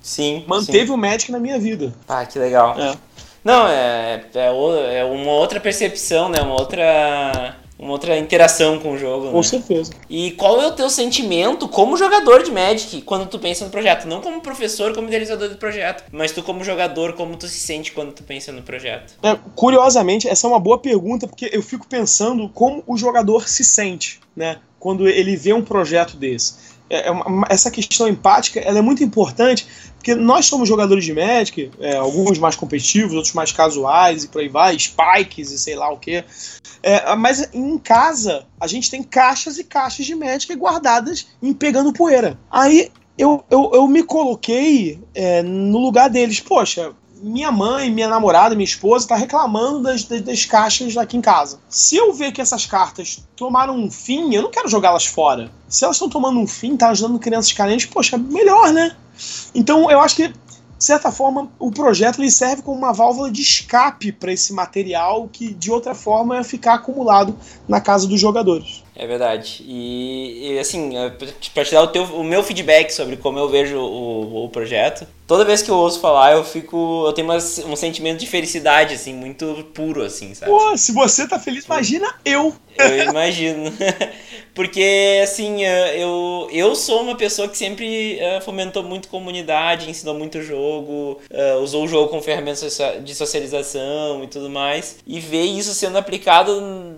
Sim. Manteve sim. o Magic na minha vida. Ah, que legal. É. Não, é, é, é uma outra percepção, né? Uma outra uma outra interação com o jogo. Com né? certeza. E qual é o teu sentimento como jogador de Magic quando tu pensa no projeto? Não como professor, como idealizador do projeto, mas tu como jogador, como tu se sente quando tu pensa no projeto? É, curiosamente, essa é uma boa pergunta, porque eu fico pensando como o jogador se sente, né? Quando ele vê um projeto desse. É, é uma, essa questão empática ela é muito importante, porque nós somos jogadores de Magic, é, alguns mais competitivos, outros mais casuais e por aí vai, spikes e sei lá o que. É, mas em casa, a gente tem caixas e caixas de Magic guardadas em pegando poeira. Aí eu, eu, eu me coloquei é, no lugar deles. Poxa, minha mãe, minha namorada, minha esposa tá reclamando das, das, das, caixas aqui em casa. Se eu ver que essas cartas tomaram um fim, eu não quero jogá-las fora. Se elas estão tomando um fim, tá ajudando crianças carentes, poxa, melhor, né? Então eu acho que, de certa forma, o projeto ele serve como uma válvula de escape para esse material que de outra forma ia ficar acumulado na casa dos jogadores. É verdade. E, e assim, para te dar o, teu, o meu feedback sobre como eu vejo o, o projeto, toda vez que eu ouço falar, eu fico. Eu tenho uma, um sentimento de felicidade, assim, muito puro, assim, sabe? Pô, se você tá feliz, imagina eu! Eu imagino. Porque, assim, eu, eu sou uma pessoa que sempre uh, fomentou muito comunidade, ensinou muito jogo, uh, usou o jogo como ferramenta de socialização e tudo mais. E ver isso sendo aplicado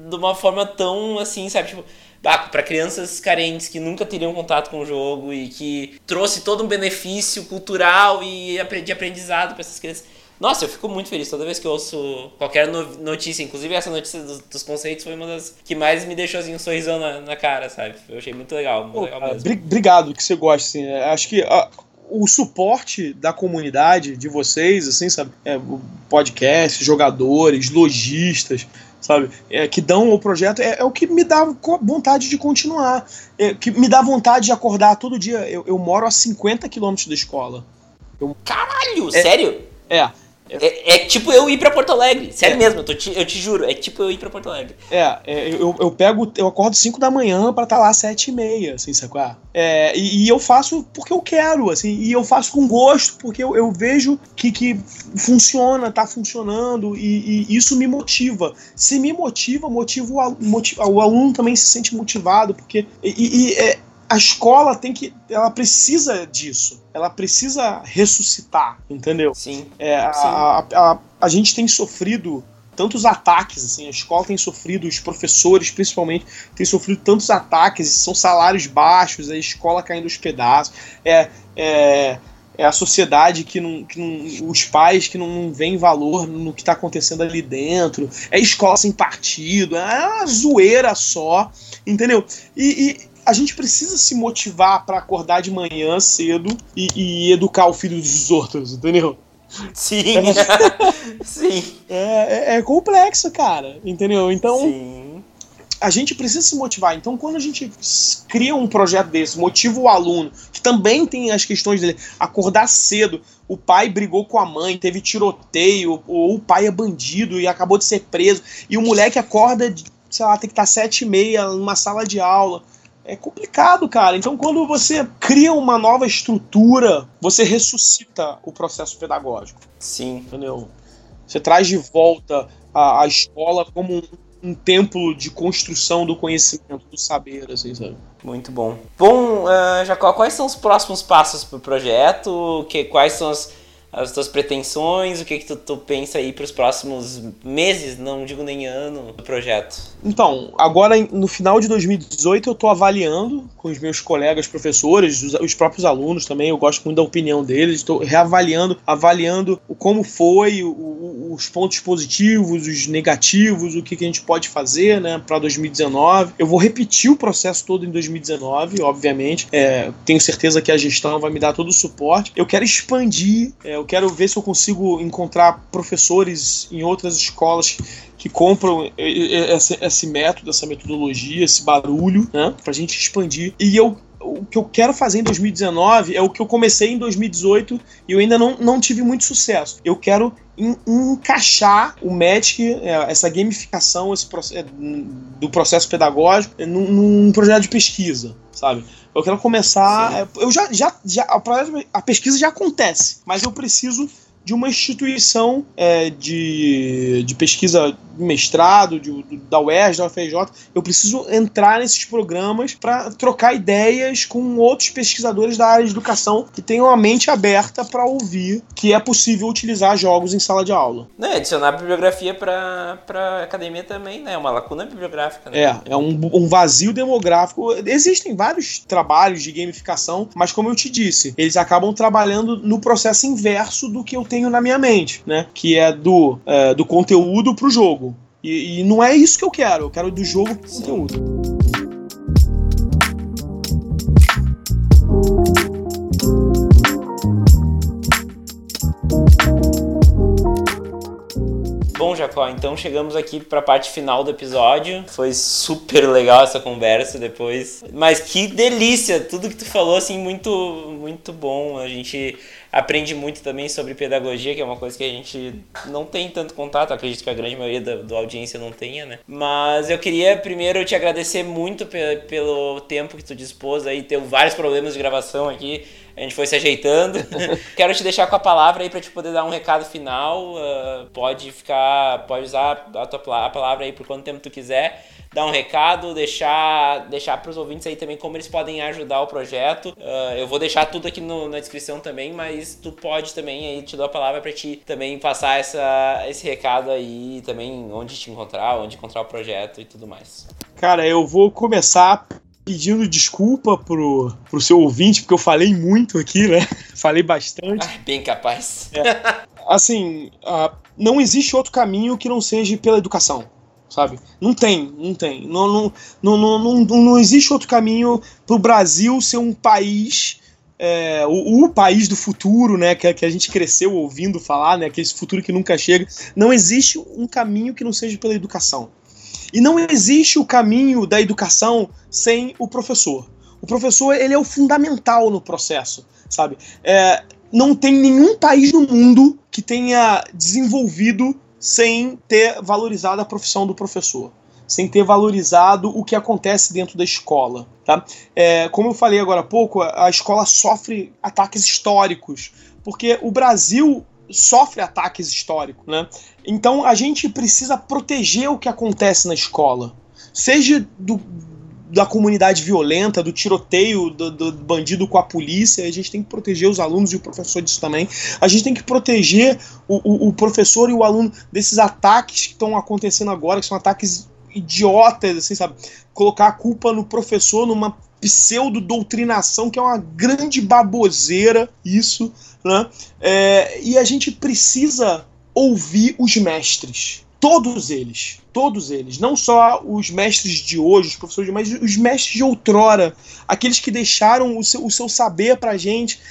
de uma forma tão, assim, sabe? Tipo, para crianças carentes que nunca teriam contato com o jogo e que trouxe todo um benefício cultural e de aprendizado para essas crianças. Nossa, eu fico muito feliz toda vez que eu ouço qualquer notícia. Inclusive, essa notícia dos, dos, conceitos foi uma das que mais me deixou assim, um sorrisão na, na cara, sabe? Eu achei muito legal, muito Pô, legal mesmo. Obrigado que você gosta, assim. É, acho que a, o suporte da comunidade, de vocês, assim, sabe? É, podcast, jogadores, lojistas, sabe? É, que dão o projeto, é, é, o que me dá vontade de continuar. É, que me dá vontade de acordar todo dia. Eu, eu moro a 50 quilômetros da escola. Eu... Caralho, sério? É. É, é, tipo eu ir pra Porto Alegre. Sério é. mesmo, eu, te, eu te juro. É tipo eu ir pra Porto Alegre. É, é eu, eu pego, eu acordo 5 da manhã pra estar tá lá às 7 e meia, assim, sabe qual é? e, e, eu faço porque eu quero, assim, e eu faço com gosto, porque eu, eu vejo que, que funciona, tá funcionando, e, e isso me motiva. Se me motiva, motiva o, motiva, o aluno também se sente motivado, porque. E, e é, a escola tem que. Ela precisa disso. Ela precisa ressuscitar, entendeu? Sim. É, sim. A, a, a, a, gente tem sofrido tantos ataques, assim, a escola tem sofrido, os professores principalmente, têm sofrido tantos ataques, são salários baixos, a escola caindo aos pedaços. É. é é a sociedade que não, que não os pais que não, não veem valor no que está acontecendo ali dentro, é escola sem partido, é uma zoeira só, entendeu? E, e a gente precisa se motivar para acordar de manhã cedo e, e, educar o filho dos outros, entendeu? Sim, é, sim. É, é, é, complexo, cara, entendeu? Então, sim. a gente precisa se motivar. Então, quando a gente cria um projeto desse, motiva o aluno, que também tem as questões dele, acordar cedo, o pai brigou com a mãe, teve tiroteio, ou o pai é bandido e acabou de ser preso, e o moleque acorda, sei lá, tem que estar sete e meia numa sala de aula é complicado, cara. Então, quando você cria uma nova estrutura, você ressuscita o processo pedagógico. Sim. Entendeu? Você traz de volta a, a escola como um, um, templo de construção do conhecimento, do saber, assim, sabe? Muito bom. Bom, uh, Jacó, quais são os próximos passos para o projeto? Que, quais são as as tuas pretensões, o que que tu, tu pensa aí para os próximos meses, não digo nem ano, do projeto? Então, agora no final de 2018 eu estou avaliando com os meus colegas professores, os, os, próprios alunos também, eu gosto muito da opinião deles, estou reavaliando, avaliando como foi, o, o, os pontos positivos, os negativos, o que, que a gente pode fazer, né, para 2019. Eu vou repetir o processo todo em 2019, obviamente. É, tenho certeza que a gestão vai me dar todo o suporte. Eu quero expandir é, eu quero ver se eu consigo encontrar professores em outras escolas que compram esse, esse método, essa metodologia, esse barulho, né, para a gente expandir. E eu o que eu quero fazer em 2019 é o que eu comecei em 2018 e eu ainda não, não tive muito sucesso. Eu quero encaixar o Magic, é, essa gamificação esse é, do processo pedagógico num, num, projeto de pesquisa, sabe? Eu quero começar. Sim. É, eu já, já, já a, a pesquisa já acontece, mas eu preciso de uma instituição é, de, de pesquisa de mestrado, de, da UERJ, da UFRJ. Eu preciso entrar nesses programas para trocar ideias com outros pesquisadores da área de educação que tenham a mente aberta para ouvir que é possível utilizar jogos em sala de aula. Né, adicionar bibliografia para a academia também, né? Uma lacuna bibliográfica. Né? É, é um, um vazio demográfico. Existem vários trabalhos de gamificação, mas como eu te disse, eles acabam trabalhando no processo inverso do que eu tenho na minha mente, né? Que é do, é, do conteúdo pro jogo. E, e, não é isso que eu quero, eu quero do jogo pro conteúdo. Bom, Jacó, então chegamos aqui para a parte final do episódio. Foi super legal essa conversa depois. Mas que delícia! Tudo que tu falou, assim, muito, muito bom. A gente aprende muito também sobre pedagogia, que é uma coisa que a gente não tem tanto contato, acredito que a grande maioria da, da audiência não tenha, né? Mas eu queria primeiro te agradecer muito pe pelo tempo que tu dispôs aí, teve vários problemas de gravação aqui, a gente foi se ajeitando. Quero te deixar com a palavra aí para te poder dar um recado final. Uh, pode ficar, pode usar a tua a palavra aí por quanto tempo tu quiser dar um recado, deixar deixar para os ouvintes aí também como eles podem ajudar o projeto. Uh, eu vou deixar tudo aqui no, na descrição também, mas tu pode também aí te dou a palavra para ti também passar essa, esse recado aí também onde te encontrar, onde encontrar o projeto e tudo mais. Cara, eu vou começar pedindo desculpa pro, pro seu ouvinte, porque eu falei muito aqui, né? Falei bastante. Ah, bem capaz. É. Assim, uh, não existe outro caminho que não seja pela educação sabe? Não tem, não tem. Não, não, não, não, não, não existe outro caminho para o Brasil ser um país. É, o, o, país do futuro, né, que, que a gente cresceu ouvindo falar, né, aquele futuro que nunca chega, não existe um caminho que não seja pela educação. E não existe o caminho da educação sem o professor. O professor ele é o fundamental no processo, sabe? É, não tem nenhum país no mundo que tenha desenvolvido sem ter valorizado a profissão do professor sem ter valorizado o que acontece dentro da escola. Tá? É, como eu falei agora há pouco, a escola sofre ataques históricos, porque o Brasil sofre ataques históricos. Né? Então a gente precisa proteger o que acontece na escola. Seja do, da comunidade violenta, do tiroteio do, do, bandido com a polícia, a gente tem que proteger os alunos e o professor disso também. A gente tem que proteger o, o, o professor e o aluno desses ataques que estão acontecendo agora, que são ataques idiotas, assim, sabe? Colocar a culpa no professor numa pseudo-doutrinação que é uma grande baboseira, isso, né? É, e a gente precisa ouvir os mestres. Todos eles. Todos eles. Não só os mestres de hoje, os professores mas os mestres de outrora. Aqueles que deixaram o seu, o seu saber pra gente,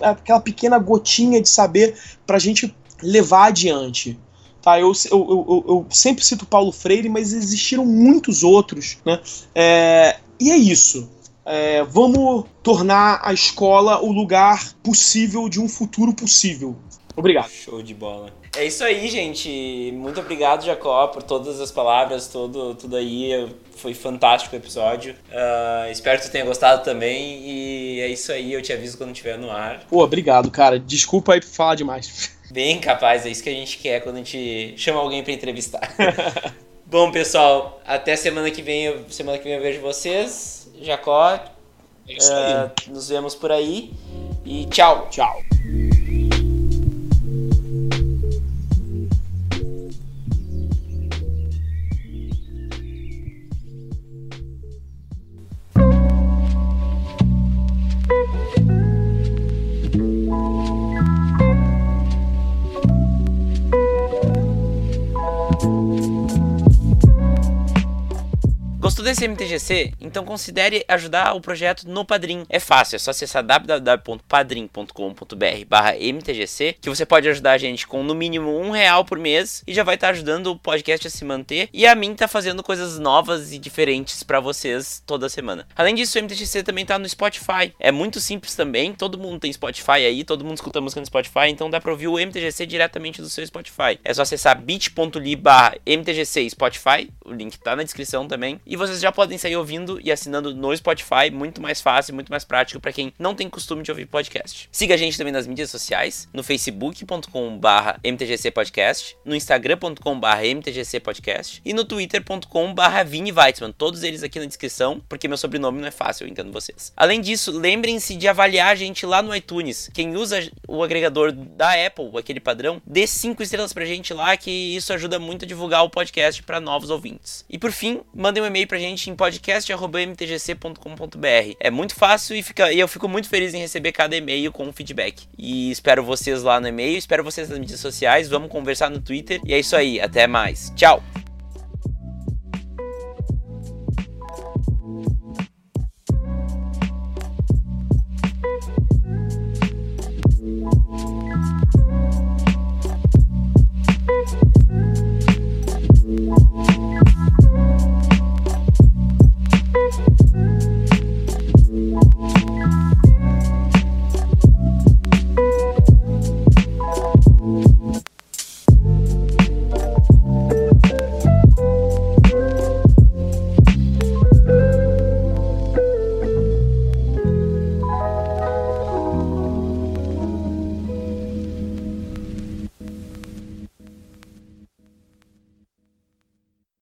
aquela pequena gotinha de saber pra gente levar adiante. Tá, eu, eu, eu, eu, sempre cito Paulo Freire, mas existiram muitos outros. Né? É, e é isso. É, vamos tornar a escola o lugar possível de um futuro possível. Obrigado. Show de bola. É isso aí, gente. Muito obrigado, Jacó, por todas as palavras, todo, tudo aí. Foi fantástico o episódio. Uh, espero que tu tenha gostado também. E é isso aí, eu te aviso quando estiver no ar. Pô, obrigado, cara. Desculpa aí por falar demais. Bem capaz, é isso que a gente quer quando a gente chama alguém para entrevistar. Bom, pessoal, até semana que vem. Semana que vem eu vejo vocês. Jacó. É isso aí. Uh, nos vemos por aí. E tchau. Tchau. Gostou desse MTGC? Então considere ajudar o projeto no Padrim. É fácil, é só acessar www.padrim.com.br barra MTGC que você pode ajudar a gente com no mínimo um real por mês e já vai estar tá ajudando o podcast a se manter e a mim tá fazendo coisas novas e diferentes para vocês toda semana. Além disso, o MTGC também tá no Spotify. É muito simples também, todo mundo tem Spotify aí, todo mundo escuta música no Spotify, então dá pra ouvir o MTGC diretamente do seu Spotify. É só acessar bit.ly barra MTGC Spotify, o link tá na descrição também, e vocês já podem sair ouvindo e assinando no Spotify, muito mais fácil, muito mais prático para quem não tem costume de ouvir podcast. Siga a gente também nas mídias sociais, no facebook.com/barra mtgcpodcast, no instagram.com/barra mtgcpodcast e no twitter.com/barra. Todos eles aqui na descrição, porque meu sobrenome não é fácil, eu entendo vocês. Além disso, lembrem-se de avaliar a gente lá no iTunes. Quem usa o agregador da Apple, aquele padrão, dê cinco estrelas pra gente lá, que isso ajuda muito a divulgar o podcast para novos ouvintes. E por fim, mandem um e-mail pra gente em podcast.mtgc.com.br. É muito fácil e, fica, e eu fico muito feliz em receber cada e-mail com feedback. E espero vocês lá no e-mail, espero vocês nas mídias sociais, vamos conversar no Twitter. E é isso aí, até mais. Tchau!